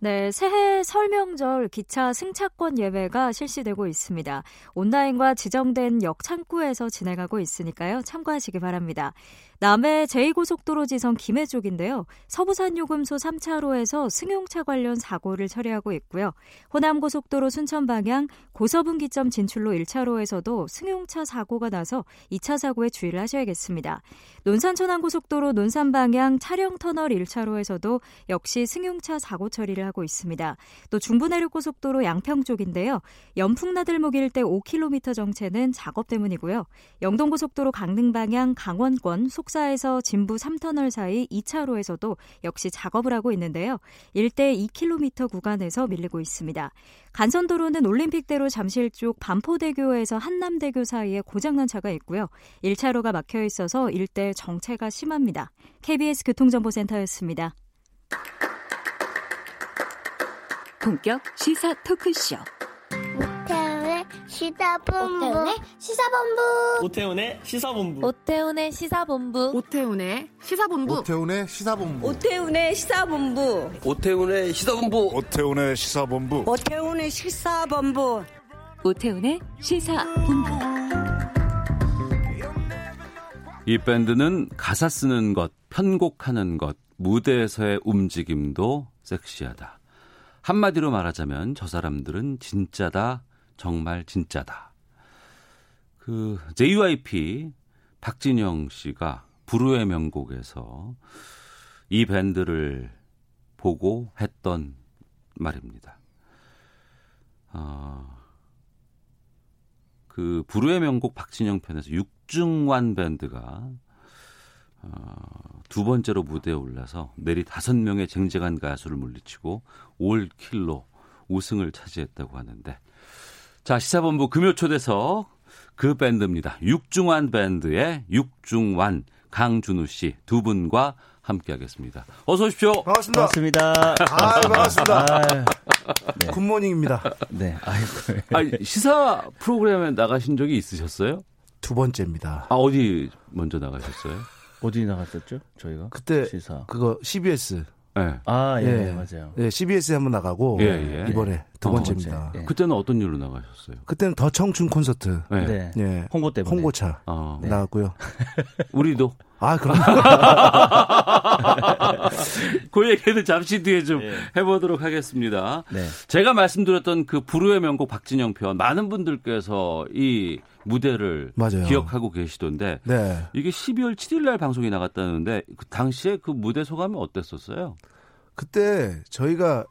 네, 새해 설명절 기차 승차권 예매가 실시되고 있습니다. 온라인과 지정된 역 창구에서 진행하고 있으니까요. 참고하시기 바랍니다. 남해 제2고속도로 지선 김해 쪽인데요. 서부산 요금소 3차로에서 승용차 관련 사고를 처리하고 있고요. 호남고속도로 순천 방향 고서분기점 진출로 1차로에서도 승용차 사고가 나서 2차 사고에 주의를 하셔야겠습니다. 논산 천안고속도로 논산 방향 차량 터널 1차로에서도 역시 승용차 사고 처리를 하고 있습니다. 또 중부내륙고속도로 양평 쪽인데요. 연풍나들목 일대 5km 정체는 작업 때문이고요. 영동고속도로 강릉 방향 강원권 속 속사에서 진부 3터널 사이 2차로에서도 역시 작업을 하고 있는데요. 일대 2km 구간에서 밀리고 있습니다. 간선도로는 올림픽대로 잠실 쪽 반포대교에서 한남대교 사이에 고장난 차가 있고요. 1차로가 막혀 있어서 일대 정체가 심합니다. KBS 교통정보센터였습니다. 본격 시사 토크쇼. 시사본부. 시사본부. 오태훈의 시사본부. 오태훈의 시사본부. 오태훈의 시사본부. 오태훈의 시사본부. 오태훈의 시사본부. 오태훈의 시사본부. 오태훈의 시사본부. 오태훈의 시사본부. 오태훈의 시사본부. 이 밴드는 가사 쓰는 것, 편곡하는 것, 무대에서의 움직임도 섹시하다. 한마디로 말하자면 저 사람들은 진짜다, 정말 진짜다. 그 JYP 박진영 씨가 불후의 명곡에서 이 밴드를 보고 했던 말입니다. 어, 그 불후의 명곡 박진영 편에서 육중완 밴드가 어, 두 번째로 무대에 올라서 내리 다섯 명의 쟁쟁한 가수를 물리치고 올 킬로 우승을 차지했다고 하는데 자, 시사본부 금요초대석 그 밴드입니다. 육중환 밴드의 육중환 강준우 씨 두 분과 함께하겠습니다. 어서 오십시오. 반갑습니다. 반갑습니다. 아, 반갑습니다. 네. good morning입니다. 네, 아이고. 아, 시사 프로그램에 나가신 적이 있으셨어요? 두 번째입니다. 아, 어디 먼저 나가셨어요? 어디 나갔었죠? 저희가 그때 시사. 그거 CBS. 네. 아, 예, 예. 맞아요. 예, CBS에 한번 나가고 예, 예. 이번에 두 어, 번째입니다. 네. 그때는 어떤 일로 나가셨어요? 그때는 더 청춘 콘서트. 네. 네. 예. 홍보 때문에. 홍보차 어. 네. 나왔고요. 우리도 아, 그럼. 그 얘기는 잠시 뒤에 좀 예. 해보도록 하겠습니다. 네. 제가 말씀드렸던 그 불후의 명곡 박진영 편 많은 분들께서 이 무대를 맞아요. 기억하고 계시던데 네. 이게 12월 7일 날 방송이 나갔다는데 그 당시에 그 무대 소감이 어땠었어요? 그때 저희가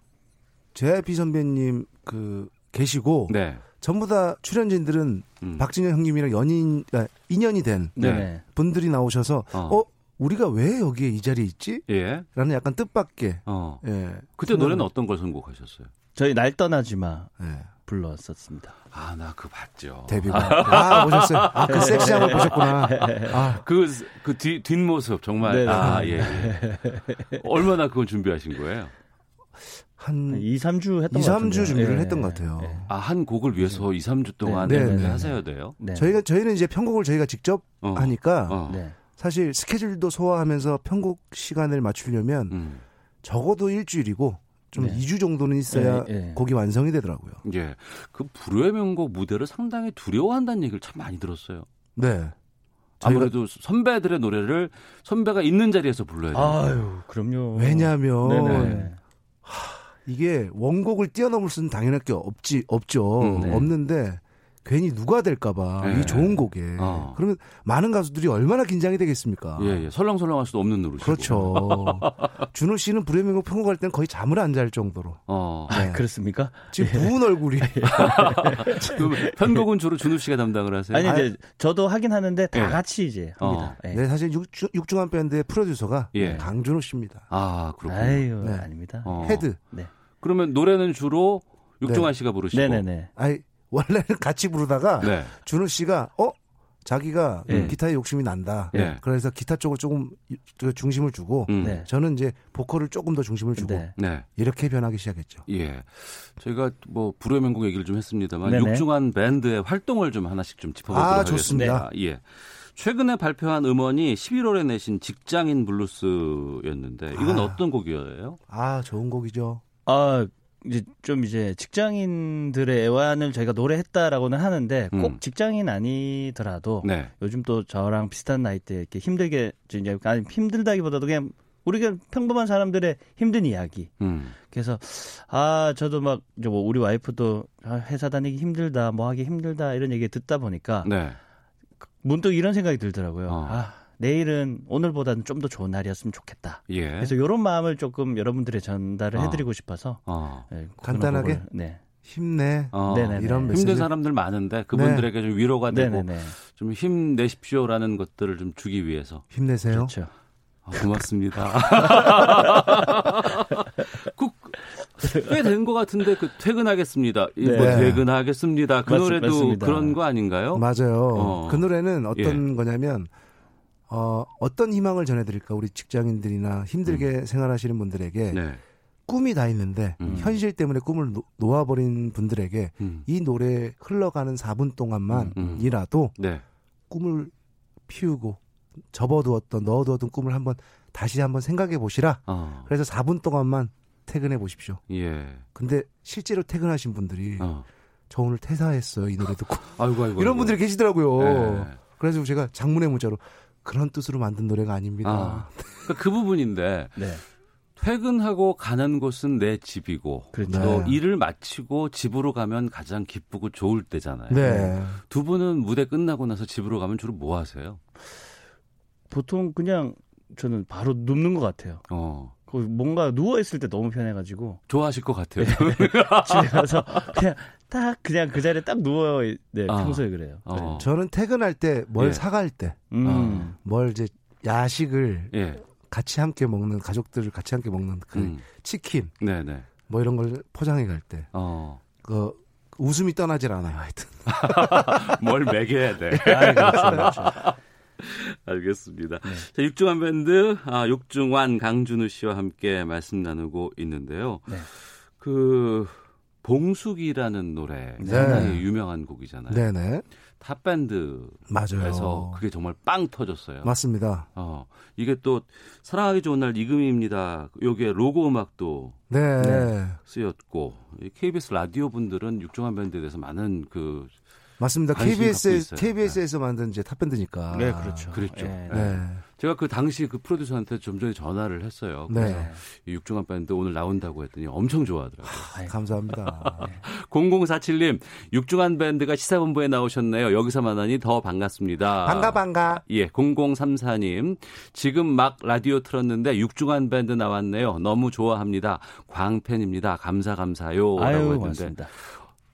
JYP 선배님 그 계시고 네. 전부 다 출연진들은 음. 박진영 형님이랑 연인 아, 인연이 된 네. 네. 분들이 나오셔서 어. 어, 우리가 왜 여기에 이 자리에 있지? 예. 라는 약간 뜻밖의 어. 예. 그때 노래는 어떤 걸 선곡하셨어요? 저희 날 떠나지 마 예. 불렀었습니다. 아, 나 그거 봤죠. 데뷔가 아 보셨어요? 아 그 섹시한 걸 보셨구나. 아 그, 그 뒤, 뒷모습, 정말. 네네. 아, 예, 예. 얼마나 그걸 준비하신 거예요? 한 2, 3주 했던 2, 것 3주 같은데요. 준비를 예, 했던 것 예, 같아요. 예. 아, 한 곡을 위해서 2, 3주 동안 네, 네. 하셔야 돼요? 네. 저희가 저희는 이제 편곡을 저희가 직접 어. 하니까 어. 네. 사실 스케줄도 소화하면서 편곡 시간을 맞추려면 음. 적어도 일주일이고 좀 네. 2주 정도는 있어야 예, 예. 곡이 완성이 되더라고요. 예. 그 불후의 명곡 무대를 상당히 두려워한다는 얘기를 참 많이 들었어요. 네. 아무래도 선배들의 노래를 선배가 있는 자리에서 불러야 돼요. 아유, 그럼요. 왜냐하면 네네. 이게 원곡을 뛰어넘을 수는 당연할 게 없지 없죠. 음, 네. 없는데 괜히 누가 될까봐 네. 이 좋은 곡에 어. 그러면 많은 가수들이 얼마나 긴장이 되겠습니까? 예, 예. 설렁설렁할 수도 없는 노릇이고. 그렇죠. 준우 씨는 명곡 편곡할 때는 거의 잠을 안 잘 정도로 어. 네. 그렇습니까? 지금 부은 얼굴이 그 편곡은 주로 준우 씨가 담당을 하세요? 아니 이제 저도 하긴 하는데 다 예. 같이 이제 합니다. 예. 네 사실 육중, 육중완 밴드의 프로듀서가 예. 강준우 씨입니다. 아, 그렇군요. 아유, 네. 아닙니다. 어. 헤드. 네. 그러면 노래는 주로 육중완 네. 씨가 부르시고. 네네네. 아이 원래는 같이 부르다가 네. 준우 씨가 어 자기가 예. 기타에 욕심이 난다. 예. 그래서 기타 쪽을 조금 그 중심을 주고 음. 네. 저는 이제 보컬을 조금 더 중심을 주고 네. 네. 이렇게 변하기 시작했죠. 예. 저희가 뭐 불후의 명곡 얘기를 좀 했습니다만 네네. 육중한 밴드의 활동을 좀 하나씩 좀 짚어보도록 아, 하겠습니다. 좋습니다. 예. 최근에 발표한 음원이 11월에 내신 직장인 블루스였는데 이건 아. 어떤 곡이에요? 아 좋은 곡이죠. 아 이제 좀 이제 직장인들의 애환을 저희가 노래했다라고는 하는데 꼭 음. 직장인 아니더라도 네. 요즘 또 저랑 비슷한 나이대 이렇게 힘들게 이제 아니 힘들다기보다도 그냥 우리가 평범한 사람들의 힘든 이야기. 음. 그래서 아 저도 막 이제 뭐 우리 와이프도 아, 회사 다니기 힘들다, 뭐 하기 힘들다 이런 얘기 듣다 보니까 네. 문득 이런 생각이 들더라고요. 어. 아 내일은 오늘보다는 좀 더 좋은 날이었으면 좋겠다. 예. 그래서 이런 마음을 조금 여러분들의 전달을 어. 해드리고 싶어서 어. 네, 간단하게? 곡을, 네. 힘내. 어. 네네네. 이런 힘든 메시지. 사람들 많은데 그분들에게 좀 위로가 되고 네네네. 좀 힘내십시오라는 것들을 좀 주기 위해서 힘내세요. 그렇죠. 아, 고맙습니다. 꽤된 것 같은데 그 퇴근하겠습니다. 이뭐 네. 퇴근하겠습니다. 그 맞- 노래도 맞습니다. 그런 거 아닌가요? 맞아요. 어. 그 노래는 어떤 거냐면 어, 어떤 희망을 전해드릴까 우리 직장인들이나 힘들게 생활하시는 분들에게 네. 꿈이 다 있는데 음. 현실 때문에 꿈을 놓, 놓아버린 분들에게 음. 이 노래 흘러가는 4분 동안만이라도 네. 꿈을 피우고 접어두었던 넣어두었던 꿈을 한번 다시 한번 생각해 보시라. 어. 그래서 4분 동안만 퇴근해 보십시오. 예. 근데 실제로 퇴근하신 분들이 어. 저 오늘 퇴사했어요 이 노래 듣고 아이고 아이고. 이런 아이고. 분들이 계시더라고요. 네. 그래서 제가 장문의 문자로 그런 뜻으로 만든 노래가 아닙니다. 아. 그러니까 그 부분인데 네. 퇴근하고 가는 곳은 내 집이고 그렇죠. 또 네. 일을 마치고 집으로 가면 가장 기쁘고 좋을 때잖아요. 네. 두 분은 무대 끝나고 나서 집으로 가면 주로 뭐 하세요? 보통 그냥 저는 바로 눕는 것 같아요. 어. 그 뭔가 누워 있을 때 너무 편해가지고 좋아하실 것 같아요. 집에 가서 그냥 딱 그냥 그 자리에 딱 누워 있- 네 아. 평소에 그래요. 어. 저는 퇴근할 때뭘 예. 사갈 때, 음. 뭘 이제 야식을 예. 같이 함께 먹는 가족들을 같이 함께 먹는 그 음. 치킨 네네. 뭐 이런 걸 포장해 갈때 어. 그 웃음이 떠나질 않아요. 하여튼 뭘 먹여야 돼. 아, 그렇죠, 그렇죠. 알겠습니다. 네. 자, 육중한 밴드, 아, 육중환 강준우 씨와 함께 말씀 나누고 있는데요. 네. 그, 봉숙이라는 노래, 네. 상당히 유명한 곡이잖아요. 네네 탑밴드에서 맞아요. 그게 정말 빵 터졌어요. 맞습니다. 어, 이게 또 사랑하기 좋은 날 이금입니다. 요게 로고 음악도 네. 쓰였고 이 KBS 라디오 분들은 육중한 밴드에 대해서 많은 그 맞습니다. KBS 있어요. KBS에서 만든 이제 탑밴드니까. 네, 그렇죠. 그랬죠. 예. 네. 제가 그 당시 그 프로듀서한테 좀 전에 전화를 했어요. 그래서 네. 이 육중한 밴드 오늘 나온다고 했더니 엄청 좋아하더라고요. 감사합니다. 0047님, 육중한 밴드가 시사본부에 나오셨네요. 여기서 만나니 더 반갑습니다. 반가 반가. 예, 0034님. 지금 막 라디오 틀었는데 육중한 밴드 나왔네요. 너무 좋아합니다. 광팬입니다. 감사 감사요. 라고 아유, 했는데 고맙습니다.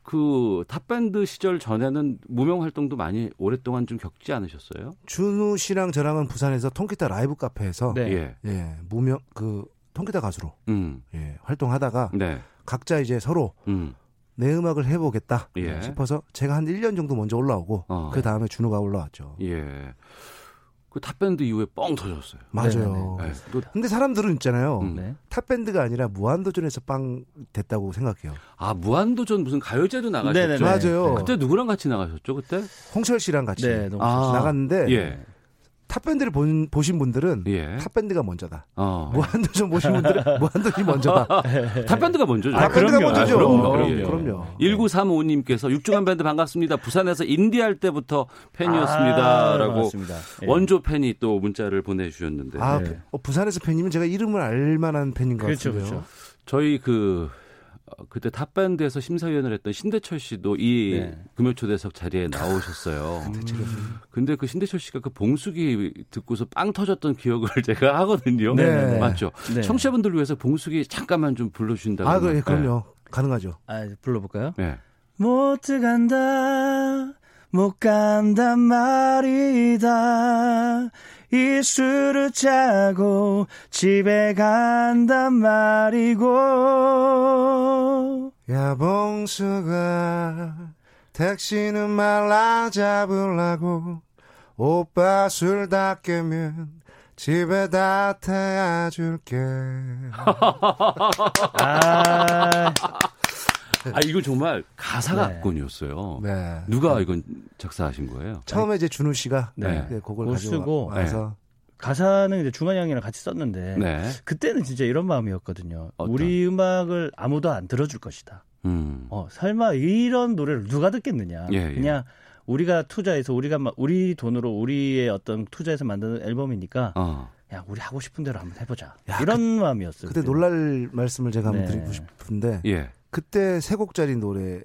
그 탑밴드 시절 전에는 무명 활동도 많이 오랫동안 좀 겪지 않으셨어요? 준우 씨랑 저랑은 부산에서 통기타 라이브 카페에서 네. 예. 예, 무명 그 통기타 가수로 음. 예, 활동하다가 네. 각자 이제 서로 음. 내 음악을 해보겠다 예. 싶어서 제가 한 1년 정도 먼저 올라오고 어. 그 다음에 준우가 올라왔죠. 예. 그 탑밴드 이후에 뻥 터졌어요. 맞아요. 네. 또, 근데 사람들은 있잖아요. 음. 네. 탑밴드가 아니라 무한도전에서 빵 떴다고 생각해요. 아, 무한도전 무슨 가요제도 나가셨죠? 네네네. 맞아요. 그때 누구랑 같이 나가셨죠, 그때? 홍철 씨랑 같이 네, 아. 나갔는데 예. 탑밴드를 본, 보신 분들은 예. 탑밴드가 먼저다. 어. 무한도전 보신 분들은 무한도전이 먼저다. 탑밴드가 먼저죠. 탑밴드가 그럼요. 먼저죠. 아, 그럼요. 그럼요. 예. 그럼요. 1935님께서 육중완 밴드 반갑습니다. 부산에서 인디할 때부터 팬이었습니다. 아, 라고 반갑습니다. 예. 원조 팬이 또 문자를 보내주셨는데. 아, 네. 어, 부산에서 팬이면 제가 이름을 알 만한 팬인 것 그렇죠, 같은데요. 그렇죠. 저희 그, 어, 그때 탑밴드에서 심사위원을 했던 신대철 씨도 이 네. 금요초대석 자리에 나오셨어요. 음. 근데 그 신대철 씨가 그 봉숙이 듣고서 빵 터졌던 기억을 제가 하거든요. 네. 맞죠? 네. 청취자분들 위해서 봉숙이 잠깐만 좀 불러주신다고. 아, 그래, 그럼요. 가능하죠. 아, 불러볼까요? 네. 못 간다, 못 간단 말이다. 이 술을 짜고 집에 간단 말이고. 야, 봉수가 택시는 말라 잡으려고 오빠 술 다 깨면 집에 다 태워 줄게. 아, 아, 이거 정말 가사가 네. 압권이었어요. 네. 누가 이건 작사하신 거예요? 처음에 이제 준우 씨가 네. 네, 곡을 못 가지고 쓰고, 와서 가사는 이제 중환 형이랑 같이 썼는데 네. 그때는 진짜 이런 마음이었거든요. 어떤? 우리 음악을 아무도 안 들어줄 것이다. 음. 어, 설마 이런 노래를 누가 듣겠느냐. 예, 예. 그냥 우리가 투자해서 우리가 마- 우리 돈으로 우리의 어떤 투자해서 만드는 앨범이니까 어. 야 우리 하고 싶은 대로 한번 해보자. 야, 이런 마음이었어요. 그때 그때는. 놀랄 말씀을 제가 한번 네. 드리고 싶은데 예. 그때 세 곡짜리 노래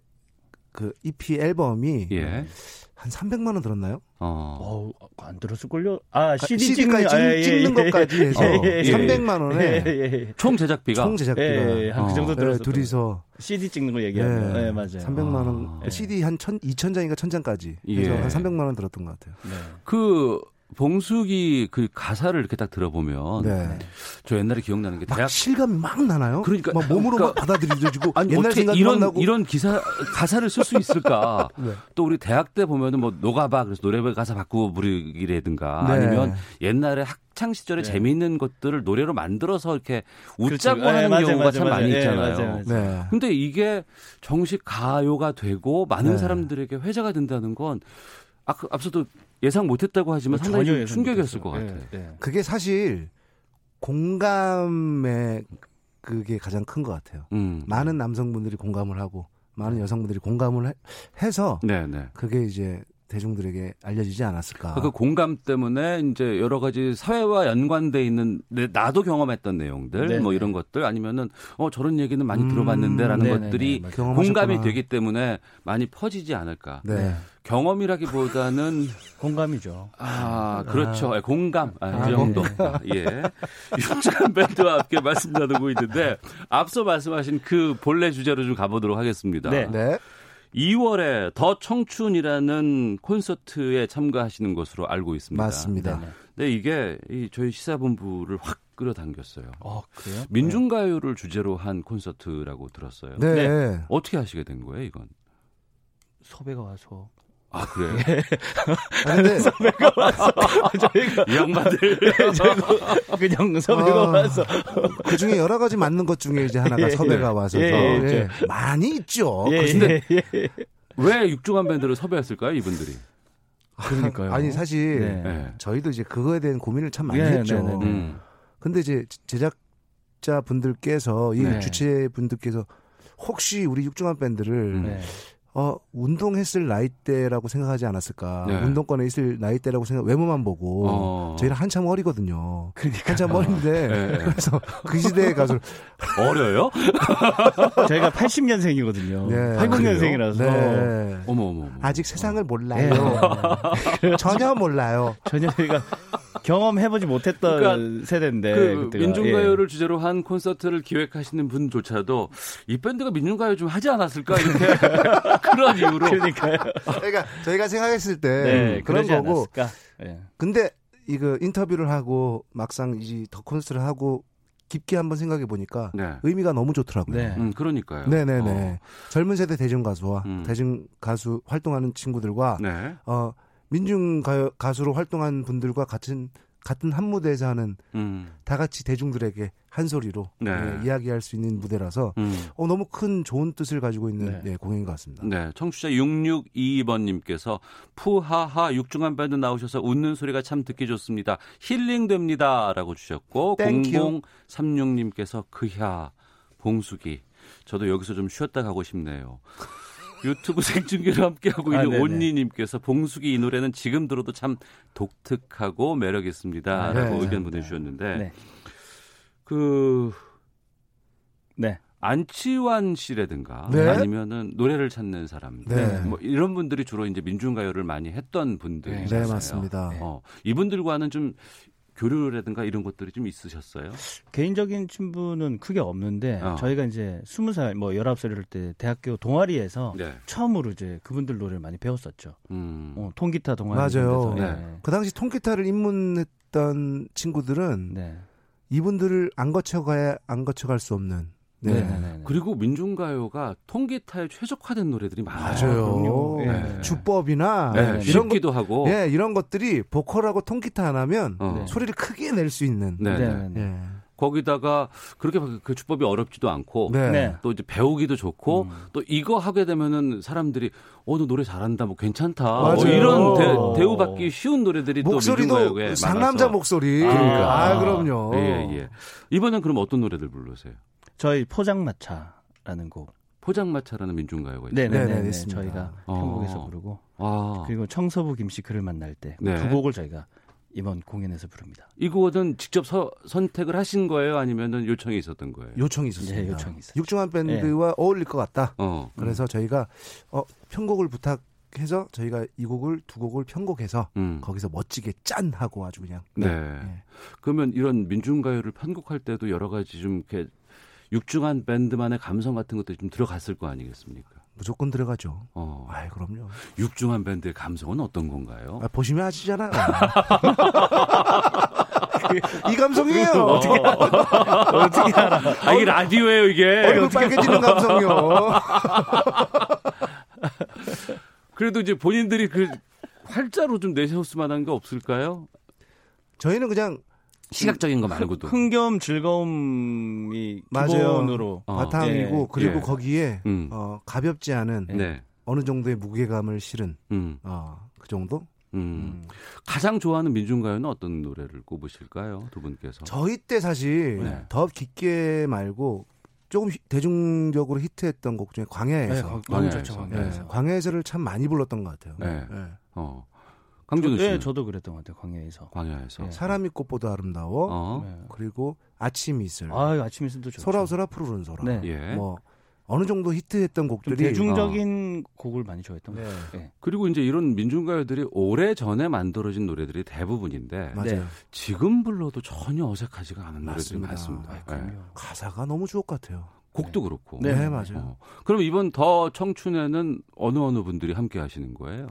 그 EP 앨범이 예. 한 300만 원 들었나요? 어. 어우, 안 들었을걸요? 아, CD CD까지 찍는, 찍, 아, 예, 찍는 예, 것까지 해서 예, 예, 예. 300만 원에 예, 예, 예. 총 제작비가 총 제작비가 예, 예, 한그 정도 네, 들었어요. 둘이서 CD 찍는 거 얘기하면. 네, 네, 맞아요. 300만 원 아. CD 한 1000, 2000장인가 1000장까지 해서 예. 한 300만 원 들었던 것 같아요. 네. 그 봉숙이 그 가사를 이렇게 딱 들어보면 네. 저 옛날에 기억나는 게 막 대학 실감이 막 나나요? 그러니까- 막 몸으로 그러니까- 막 받아들여지고 아니 옛날 어떻게 생각이 이런 막 나고 이런 기사 가사를 쓸 수 있을까? 네. 또 우리 대학 때 보면은 뭐 노가바 그래서 노래방 가사 바꾸고 부르기라든가 네. 아니면 옛날에 학창 시절에 네. 재미있는 것들을 노래로 만들어서 이렇게 웃자고 그렇죠. 예, 하는 맞아요, 경우가 맞아요, 참 맞아요. 많이 예, 있잖아요. 네. 근데 이게 정식 가요가 되고 많은 네. 사람들에게 회자가 된다는 건 아, 그 앞서도 예상 못했다고 하지만 상당히 좀 예상 충격이었을. 것 같아요. 예, 예. 그게 사실 공감의 그게 가장 큰 것 같아요. 음. 많은 남성분들이 공감을 하고 많은 여성분들이 공감을 해- 해서 네, 네. 그게 이제 대중들에게 알려지지 않았을까. 그 공감 때문에 이제 여러 가지 사회와 연관돼 있는 내- 나도 경험했던 내용들 네네. 뭐 이런 것들 아니면은 어 저런 얘기는 많이 음, 들어봤는데라는 네네네, 것들이 맞아요. 경험하셨구나. 공감이 되기 때문에 많이 퍼지지 않을까. 네. 경험이라기보다는 공감이죠. 아 그렇죠 예, 공감 아, 아, 그 정도 예 육중한 밴드와 함께 말씀 나누고 있는데 앞서 말씀하신 그 본래 주제로 좀 가보도록 하겠습니다. 네. 네. 2월에 더 청춘이라는 콘서트에 참가하시는 것으로 알고 있습니다. 맞습니다. 네네. 근데 이게 이 저희 시사본부를 확 끌어당겼어요. 어, 그래요? 민중가요를 주제로 한 콘서트라고 들었어요. 네. 어떻게 하시게 된 거예요, 이건? 섭외가 와서. 아, 그래요? 아, 근데 저희가 이 양반들. 그냥 섭외가 아, 와서. 그 중에 여러 가지 맞는 것 중에 이제 하나가 예, 섭외가 예. 와서 예, 예, 예. 많이 있죠. 예, 근데 예, 예. 왜 육중한 밴드를 섭외했을까요, 이분들이? 그러니까요. 아니 사실 네. 네. 저희도 이제 그거에 대한 고민을 참 많이 네, 했죠. 네, 네, 네. 음. 근데 이제 제작자 분들께서 이 네. 주최 분들께서 혹시 우리 육중한 밴드를 음. 네. 어 운동했을 나이대라고 생각하지 않았을까? 네. 운동권에 있을 나이대라고 생각 외모만 보고 어. 저희는 한참 어리거든요. 그러니까 한참 어린데 네, 네. 그래서 그 시대에 가서 어려요? 저희가 80년생이거든요. 네. 80년생이라서 네. 어머, 어머, 어머. 아직 세상을 네. 몰라요. 전혀 몰라요. 전혀 저희가 경험해보지 못했던 그러니까 세대인데 그. 민중가요를 주제로 한 콘서트를 기획하시는 분조차도 이 밴드가 민중가요 좀 하지 않았을까 이렇게 그런 이유로 예. 그러니까요. 그러니까 저희가 생각했을 때 네, 그런 거고 않았을까. 예. 근데 이거 인터뷰를 하고 막상 이더 콘서트를 하고 깊게 한번 생각해 보니까 네. 의미가 너무 좋더라고요. 네. 음, 그러니까요. 네네네. 어. 젊은 세대 대중 가수와 음. 대중 가수 활동하는 친구들과 네. 어 민중 가수로 활동한 분들과 같은 같은 한 무대에서 하는 음. 다 같이 대중들에게 한 소리로 네. 예, 이야기할 수 있는 무대라서 음. 어, 너무 큰 좋은 뜻을 가지고 있는 네. 예, 공연인 것 같습니다. 네, 청취자 6622번님께서 푸하하 육중완 밴드 나오셔서 웃는 소리가 참 듣기 좋습니다. 힐링됩니다라고 주셨고 thank you. 0036님께서 그야 봉숙이 저도 여기서 좀 쉬었다 가고 싶네요. 유튜브 생중계를 함께하고 아, 있는 네네. 온니님께서 봉숙이 이 노래는 지금 들어도 참 독특하고 매력 있습니다라고 네. 의견 보내주셨는데 네. 그 네. 안치환 씨라든가 네. 아니면은 노래를 찾는 사람들 네. 뭐 이런 분들이 주로 이제 민중가요를 많이 했던 분들이잖아요. 네, 맞습니다. 어, 이분들과는 좀 교류라든가 이런 것들이 좀 있으셨어요? 개인적인 친분은 크게 없는데 어. 저희가 이제 20살 뭐 19살 이럴 때 대학교 동아리에서 네. 처음으로 이제 그분들 노래를 많이 배웠었죠. 음. 어, 통기타 동아리 맞아요. 데서. 네. 그 당시 통기타를 입문했던 친구들은 네. 이분들을 안 거쳐가야 안 거쳐갈 수 없는 네. 그리고 민중가요가 통기타에 최적화된 노래들이 많아요. 맞아요. 예. 네. 주법이나 네, 이런 것, 쉽기도 하고. 예, 이런 것들이 보컬하고 통기타 하나면 어. 네. 소리를 크게 낼 수 있는. 네, 네. 네. 네. 예. 거기다가 그렇게 그 주법이 어렵지도 않고 네. 네. 또 이제 배우기도 좋고 음. 또 이거 하게 되면은 사람들이 어너 노래 잘한다 뭐 괜찮다 뭐 맞아요. 이런 대, 우받기 쉬운 노래들이 또 목소리도 민중가요에 상남자 많아서. 목소리. 그러니까. 아, 그럼요. 예, 예. 이번엔 그럼 어떤 노래들 부르세요? 저희 포장마차라는 곡. 포장마차라는 민중가요가 있어요. 네, 네, 네, 네, 네, 네. 저희가 어. 편곡에서 부르고 아, 그리고 청서부 김씨 그를 만날 때그 네. 곡을 저희가 이번 공연에서 부릅니다. 이 곡은 직접 서- 선택을 하신 거예요? 아니면은 요청이 있었던 거예요? 요청이 있었습니다. 네, 요청이 있었죠. 육중한 밴드와 어울릴 것 같다. 어. 그래서 저희가 어, 편곡을 부탁 해서 저희가 이 곡을 두 곡을 편곡해서 음. 거기서 멋지게 짠 하고 아주 그냥 네. 네. 그러면 이런 민중가요를 편곡할 때도 여러 가지 좀 이렇게 육중한 밴드만의 감성 같은 것들이 좀 들어갔을 거 아니겠습니까? 무조건 들어가죠. 어. 아이 그럼요. 육중한 밴드의 감성은 어떤 건가요? 아, 보시면 아시잖아요. 이 감성이에요. 어떻게 어떻게 알아? 아, 이게 라디오예요, 이게. 얼굴 빨개지는 감성이요. 그래도 이제 본인들이 그 활자로 좀 내세웠을 만한 게 없을까요? 저희는 그냥 시각적인 거 말고도. 흥겨움 즐거움이 맞아요. 기본으로 어. 바탕이고 예, 그리고 예. 거기에 음. 어, 가볍지 않은 네. 어느 정도의 무게감을 실은 음. 어, 그 정도? 음. 가장 좋아하는 민중가요는 어떤 노래를 꼽으실까요? 두 분께서. 저희 때 사실 네. 더 깊게 말고 조금 히- 대중적으로 히트했던 곡 중에 네, 광야에서 광- 광야에서. 광야에서. 광야에서를 참 많이 불렀던 것 같아요. 네. 예. 어. 강준호 씨. 네, 저도 그랬던 것 같아요. 광야에서. 광야에서. 네. 사람이 꽃보다 아름다워. 어. 네. 그리고 아침 이슬. 아, 아침 이슬도 좋죠. 소라 소라 푸르른 소라. 네. 예. 뭐 어느 정도 히트했던 좀 곡들이 대중적인 곡을 많이 좋아했던 것 네. 같아요. 네. 그리고 이제 이런 민중가요들이 오래 전에 만들어진 노래들이 대부분인데 맞아요. 네. 지금 불러도 전혀 어색하지가 않은 노래들이 맞습니다. 많습니다. 아, 예. 그럼요. 가사가 너무 주옥 같아요. 곡도 그렇고. 네, 네, 맞아요. 어. 그럼 이번 더 청춘에는 어느 어느 분들이 함께 하시는 거예요?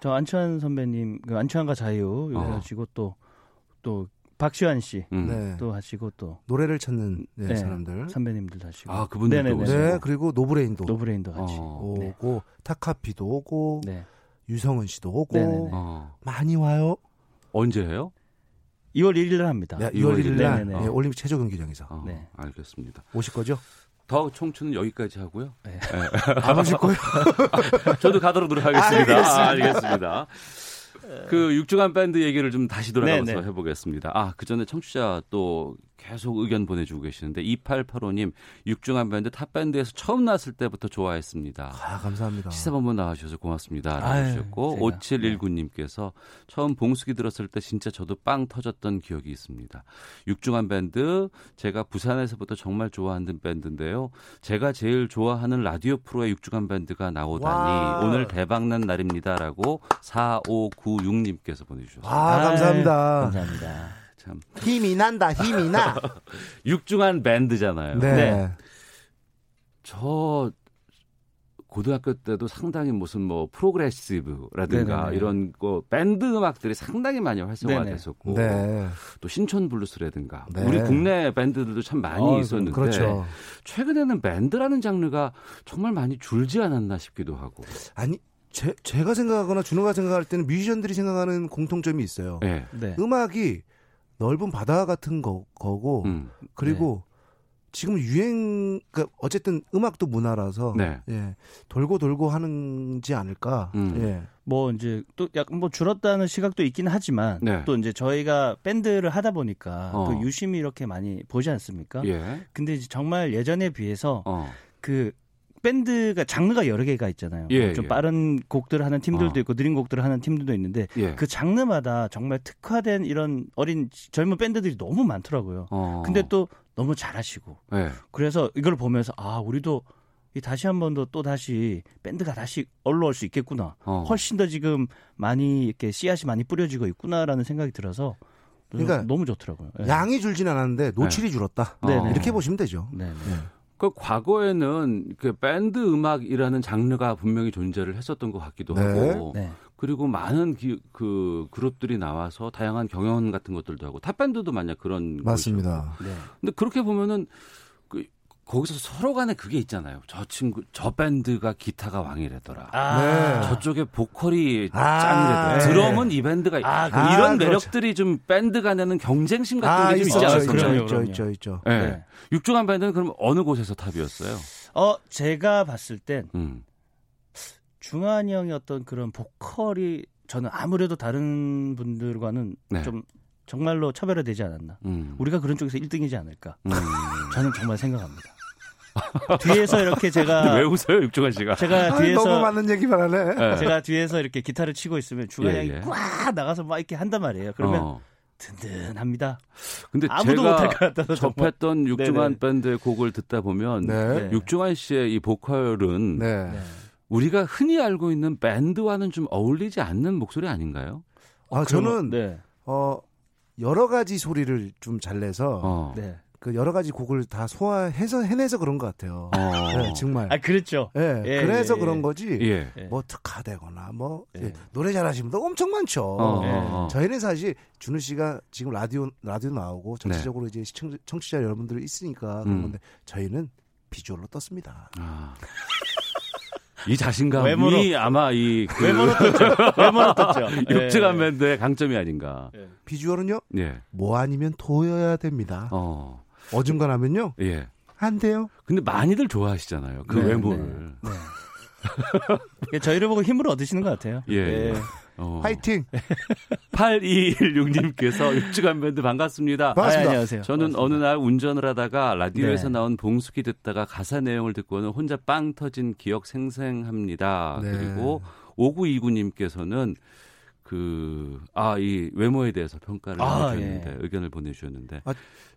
저 안치환 선배님, 그 안치환과 자유 여기 어. 하시고 또 또 박시환 씨또 음. 네. 하시고 또 노래를 찾는 네, 네. 사람들. 선배님들도 하시고. 아, 그분들도 네네네. 오시고. 네, 그리고 노브레인도 노브레인도 같이. 어. 네. 오고 타카피도 오고 네. 유성은 씨도 오고. 어. 많이 와요. 언제 해요? 2월 1일 날 합니다. 네, 2월 1일 날. 네, 올림픽 최저 경기장에서 어, 네. 알겠습니다. 오실 거죠? 더 청춘은 여기까지 하고요. 네. 안 오실 거예요? 저도 가도록 하겠습니다. 알겠습니다. 아, 알겠습니다. 그 육중한 밴드 얘기를 좀 다시 돌아가서 네, 네. 해보겠습니다. 아, 그 전에 청취자 또 계속 의견 보내주고 계시는데 2885님 육중한 밴드 탑밴드에서 처음 나왔을 때부터 좋아했습니다. 아, 감사합니다. 시사본부 나와주셔서 고맙습니다. 라고 아유, 하셨고 제가, 5719님께서 처음 봉숙이 들었을 때 진짜 저도 빵 터졌던 기억이 있습니다. 육중한 밴드 제가 부산에서부터 정말 좋아하는 밴드인데요. 제가 제일 좋아하는 라디오 프로에 육중한 밴드가 나오다니 와. 오늘 대박난 날입니다라고 4596님께서 보내주셨습니다. 아, 감사합니다. 감사합니다. 참 힘이 난다, 힘이 나. 육중한 밴드잖아요. 네. 네. 저 고등학교 때도 상당히 무슨 뭐 프로그레시브라든가 네네네. 이런 거 밴드 음악들이 상당히 많이 활성화가 네네. 됐었고 네. 또 신촌 블루스라든가 네. 우리 국내 밴드들도 참 많이 어, 있었는데 그렇죠. 최근에는 밴드라는 장르가 정말 많이 줄지 않았나 싶기도 하고. 아니, 제, 제가 생각하거나 준호가 생각할 때는 뮤지션들이 생각하는 공통점이 있어요. 예. 네. 음악이 넓은 바다 같은 거, 거고, 음. 그리고 지금 유행, 그러니까 어쨌든 음악도 문화라서, 네. 예, 돌고 돌고 하는지 않을까. 음. 예. 뭐 이제 또 약간 뭐 줄었다는 시각도 있긴 하지만 네. 또 이제 저희가 밴드를 하다 보니까 어. 또 유심히 이렇게 많이 보지 않습니까? 예. 근데 이제 정말 예전에 비해서 어. 그 밴드가 장르가 여러 개가 있잖아요. 예, 뭐좀 예. 빠른 곡들을 하는 팀들도 어. 있고 느린 곡들을 하는 팀들도 있는데 예. 그 장르마다 정말 특화된 이런 어린 젊은 밴드들이 너무 많더라고요. 어. 근데 또 너무 잘하시고 예. 그래서 이걸 보면서 아 우리도 이 다시 한 번 더 또 다시 밴드가 다시 올라올 수 있겠구나. 어. 훨씬 더 지금 많이 이렇게 씨앗이 많이 뿌려지고 있구나라는 생각이 들어서 그러니까 너무 좋더라고요. 예. 양이 줄진 않았는데 노출이 줄었다. 네네. 이렇게 보시면 되죠. 네. 그 과거에는 그 밴드 음악이라는 장르가 분명히 존재를 했었던 것 같기도 네. 하고 네. 그리고 많은 기, 그 그룹들이 나와서 다양한 경연 같은 것들도 하고 탑밴드도 만약 그런 맞습니다. 네. 근데 그렇게 보면은 그 거기서 서로 간에 그게 있잖아요. 저 친구 저 밴드가 기타가 왕이래더라. 아, 네. 저쪽에 보컬이 아, 짱이래더라. 네. 드럼은 이 밴드가 아, 그 이런 아, 매력들이 좀 밴드 간에는 경쟁심 같은 아, 게좀 있지 있죠, 않았어요? 있죠, 그럼요, 있죠, 그럼요. 있죠, 있죠. 예. 네. 육중한 밴드는 그럼 어느 곳에서 탑이었어요? 어 제가 봤을 땐 음. 중환이 형의 어떤 그런 보컬이 저는 아무래도 다른 분들과는 네. 좀 정말로 차별화되지 않았나. 음. 우리가 그런 쪽에서 1등이지 않을까. 음. 저는 정말 생각합니다. 뒤에서 이렇게 제가 근데 왜 웃어요, 육중한 씨가? 제가 아니, 뒤에서 너무 맞는 얘기만 하네. 예. 제가 뒤에서 이렇게 기타를 치고 있으면 중환이 예, 예. 꽉 나가서 막 이렇게 한단 말이에요. 그러면 어. 든든합니다. 근데 아무도 못할 것 제가 같아서 정말. 접했던 육중한 네네. 밴드의 곡을 듣다 보면 네. 네. 육중한 씨의 이 보컬은 네. 네. 우리가 흔히 알고 있는 밴드와는 좀 어울리지 않는 목소리 아닌가요? 아, 저는, 네. 어, 여러 가지 소리를 좀 잘 내서, 어. 네. 그 여러 가지 곡을 다 소화해서 해내서 그런 것 같아요. 어. 네, 정말. 아 그렇죠. 예, 예, 그래서 예, 예. 그런 거지. 예. 예. 뭐 특화되거나 뭐 예. 예, 노래 잘하시는 분 엄청 많죠. 어, 예. 어, 어. 저희는 사실 준우 씨가 지금 라디오 라디오 나오고 네. 전체적으로 이제 시청 청취자 여러분들이 있으니까 그런 음. 건데 저희는 비주얼로 떴습니다. 아. 이 자신감이 외모로- 아마 이 그 외모로 떴죠. 외모로 떴죠. 예. 밴드의 강점이 아닌가. 비주얼은요 예. 뭐 아니면 도여야 됩니다. 어. 어중간하면요 예. 안 돼요. 근데 많이들 좋아하시잖아요. 그 네, 외모를. 예, 저희를 보고 힘을 얻으시는 것 같아요. 예. 어. 화이팅. 8216님께서 육주간 밴드 반갑습니다. 반갑습니다. 아, 안녕하세요. 저는 어느 날 운전을 하다가 라디오에서 네. 나온 봉숙이 듣다가 가사 내용을 듣고는 혼자 빵 터진 기억 생생합니다. 네. 그리고 5929님께서는 그, 아, 이 외모에 대해서 평가를 아, 해주셨는데, 예. 의견을 보내주셨는데,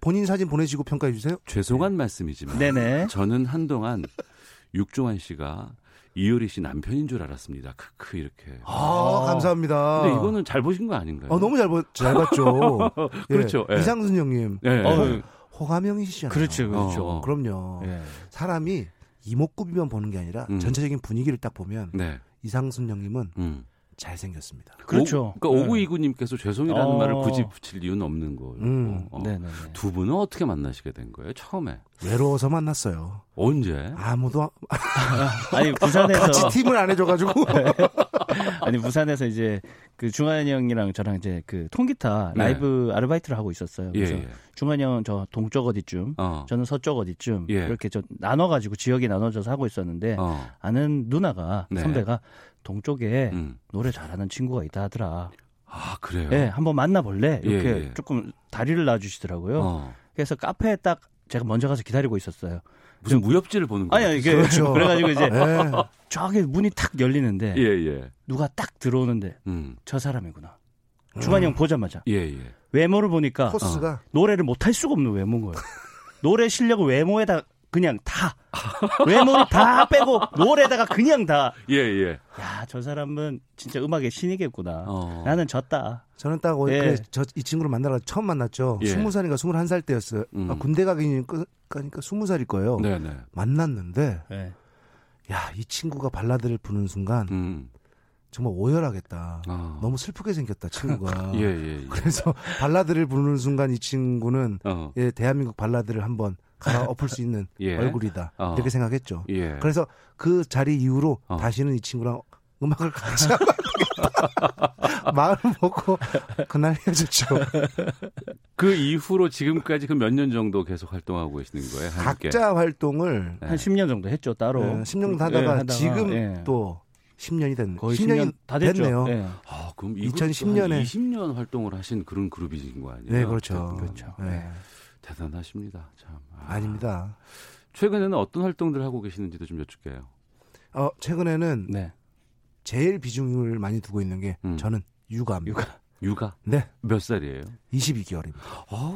본인 사진 보내시고 평가해 주세요. 죄송한 말씀이지만, 네네. 저는 한동안 육종환 씨가 이효리 씨 남편인 줄 알았습니다. 크크, 이렇게. 아, 감사합니다. 근데 이거는 잘 보신 거 아닌가요? 어, 너무 잘, 보, 잘 봤죠. 예, 그렇죠. 예. 이상순 형님. 예. 어, 호감형이시잖아요. 그렇죠, 그렇죠. 어. 그럼요. 예. 사람이 이목구비만 보는 게 아니라 음. 전체적인 분위기를 딱 보면 네. 이상순 형님은 음. 잘생겼습니다. 그렇죠. 오, 그러니까 오구이구님께서 죄송이라는 어. 말을 굳이 붙일 이유는 없는 거예요. 음. 어. 두 분은 어떻게 만나시게 된 거예요? 처음에 외로워서 만났어요. 언제? 아무도 아니 부산에서 같이 팀을 안 해줘가지고 아니 부산에서 이제 그 중환이 형이랑 저랑 이제 그 통기타 네. 라이브 아르바이트를 하고 있었어요. 그래서 예, 예. 중환이 형은 저 동쪽 어디쯤, 어. 저는 서쪽 어디쯤 예. 이렇게 저 나눠가지고 지역이 나눠져서 하고 있었는데 어. 아는 누나가 네. 선배가 동쪽에 음. 노래 잘하는 친구가 있다 하더라. 아 그래요? 예, 한번 만나볼래? 이렇게 예, 예. 조금 다리를 놔주시더라고요. 어. 그래서 카페에 딱 제가 먼저 가서 기다리고 있었어요. 무슨 무협지를 보는 거예요? 아니, 이게 그렇죠. 그래가지고 이제 네. 저기 문이 탁 열리는데 예, 예. 누가 딱 들어오는데 음. 저 사람이구나. 중환이 형 보자마자 예, 예. 외모를 보니까 코스가 노래를 못 할 수가 없는 외모인 거예요. 노래 실력을 외모에다 그냥 다 외모를 다 빼고 노래에다가 그냥 다. 예, 예. 야, 저 사람은 진짜 음악의 신이겠구나. 어. 나는 졌다. 저는 딱 어, 예. 그, 저, 이 친구를 만나러 처음 만났죠. 예. 스무 살인가 스물한 살 때였어요. 음. 아, 군대 가기니까 가니까 스무 살일 거예요. 네, 네. 만났는데 예. 야, 이 친구가 발라드를 부는 순간 음. 정말 오열하겠다. 어. 너무 슬프게 생겼다, 친구가. 예, 예, 예. 그래서 발라드를 부르는 순간 이 친구는 어. 예, 대한민국 발라드를 한번 갈아엎을 수 있는 예. 얼굴이다. 어. 이렇게 생각했죠. 예. 그래서 그 자리 이후로 어. 다시는 이 친구랑 음악을 같이. 마음을 먹고 그날 헤어졌죠. 그 이후로 지금까지 그 몇 년 정도 계속 활동하고 계시는 거예요? 함께? 각자 활동을 네. 한 10년 정도 했죠, 따로. 예, 10년 하다가, 예, 지금 예. 또 10년이 됐네. 거의 10년이 10년 다 됐죠. 됐네요. 예. 아, 그럼 2010 년에. 20년 활동을 하신 그런 그룹이신 거 아니에요? 네, 그렇죠. 그렇죠. 네. 대단하십니다. 참. 아. 아닙니다. 최근에는 어떤 활동들을 하고 계시는지도 좀 여쭐게요. 어, 최근에는 네. 제일 비중을 많이 두고 있는 게 음. 저는 육아입니다. 육아. 육아? 네. 몇 살이에요? 22개월입니다. 아,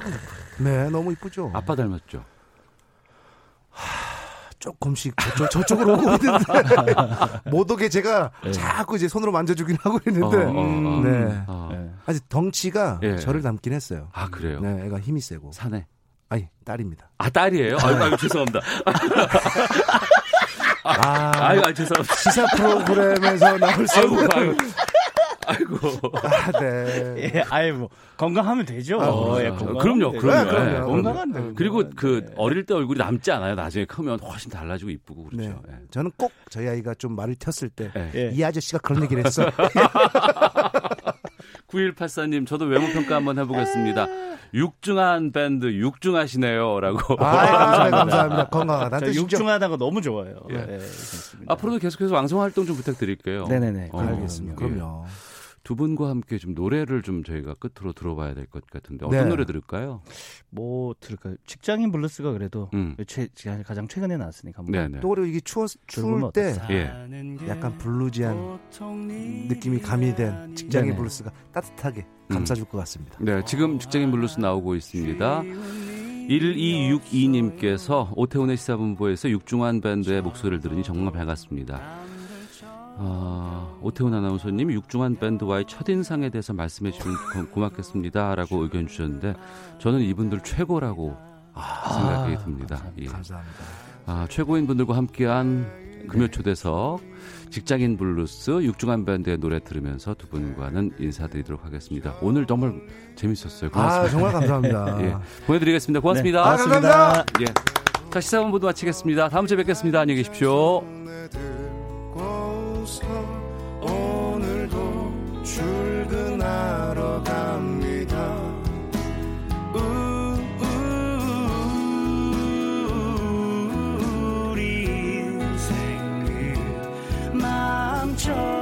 네, 너무 이쁘죠. 아빠 닮았죠? 조금씩 저쪽, 저쪽 으로 오고 있는데 못 오게 제가 네. 자꾸 이제 손으로 만져주긴 하고 있는데 어, 어, 어. 네. 아, 예. 아직 덩치가 예. 저를 닮긴 했어요. 아, 그래요? 네, 애가 힘이 세고. 사내. 아니 딸입니다. 아, 딸이에요? 아유, 아유 죄송합니다. 아, 아유, 아유, 죄송합니다. 시사 프로그램에서 나올 수 아이고, 없는. 아이고. 아이고. 아, 네. 예, 아이 뭐 건강하면 되죠. 아, 어, 예. 건강하면 그럼요, 되죠. 그럼요. 네, 그럼요. 예. 건강한데. 그리고 그 네. 어릴 때 얼굴이 남지 않아요. 나중에 크면 훨씬 달라지고 이쁘고 그렇죠. 네. 저는 꼭 저희 아이가 좀 말을 텄을 때이 예. 예. 아저씨가 그런 얘기를 했어. 9184님, 저도 외모 평가 한번 해보겠습니다. 육중한 밴드 육중하시네요. 라고. 아, 네, 감사합니다. 건강하다. 육중하다가 너무 좋아요. 예. 예, 좋습니다. 앞으로도 계속해서 왕성 활동 좀 부탁드릴게요. 네네네. 어, 알겠습니다. 예. 그럼요. 두 분과 함께 좀 노래를 좀 저희가 끝으로 들어봐야 될 것 같은데 어떤 네. 노래 들을까요? 뭐 들을까요? 직장인 블루스가 그래도 음. 최, 제가 가장 최근에 나왔으니까 한번 네네. 또 그리고 이게 추워 추울 때 예. 약간 bluesy한 느낌이 가미된 직장인 네네. 블루스가 따뜻하게 음. 감싸줄 것 같습니다. 네, 지금 직장인 블루스 나오고 있습니다. 1262님께서 오태훈의 시사본부에서 육중한 밴드의 목소리를 들으니 정말 반갑습니다. 아, 오태훈 아나운서님 육중한 밴드와의 첫인상에 대해서 말씀해 주시면 고- 고맙겠습니다. 라고 의견 주셨는데 저는 이분들 최고라고 생각이 듭니다. 예. 감사합니다. 아, 최고인 분들과 함께한 금요 초대석 직장인 블루스 육중한 밴드의 노래 들으면서 두 분과는 인사드리도록 하겠습니다. 오늘 정말 재밌었어요. 고맙습니다. 아 정말 감사합니다. 예, 보내드리겠습니다. 고맙습니다. 아, 감사합니다. 예. 자, 시사본부도 마치겠습니다. 다음 주에 뵙겠습니다. 안녕히 계십시오. 들고서 오늘도 출근하러 갑니다. 우, 우리 인생을 마음처럼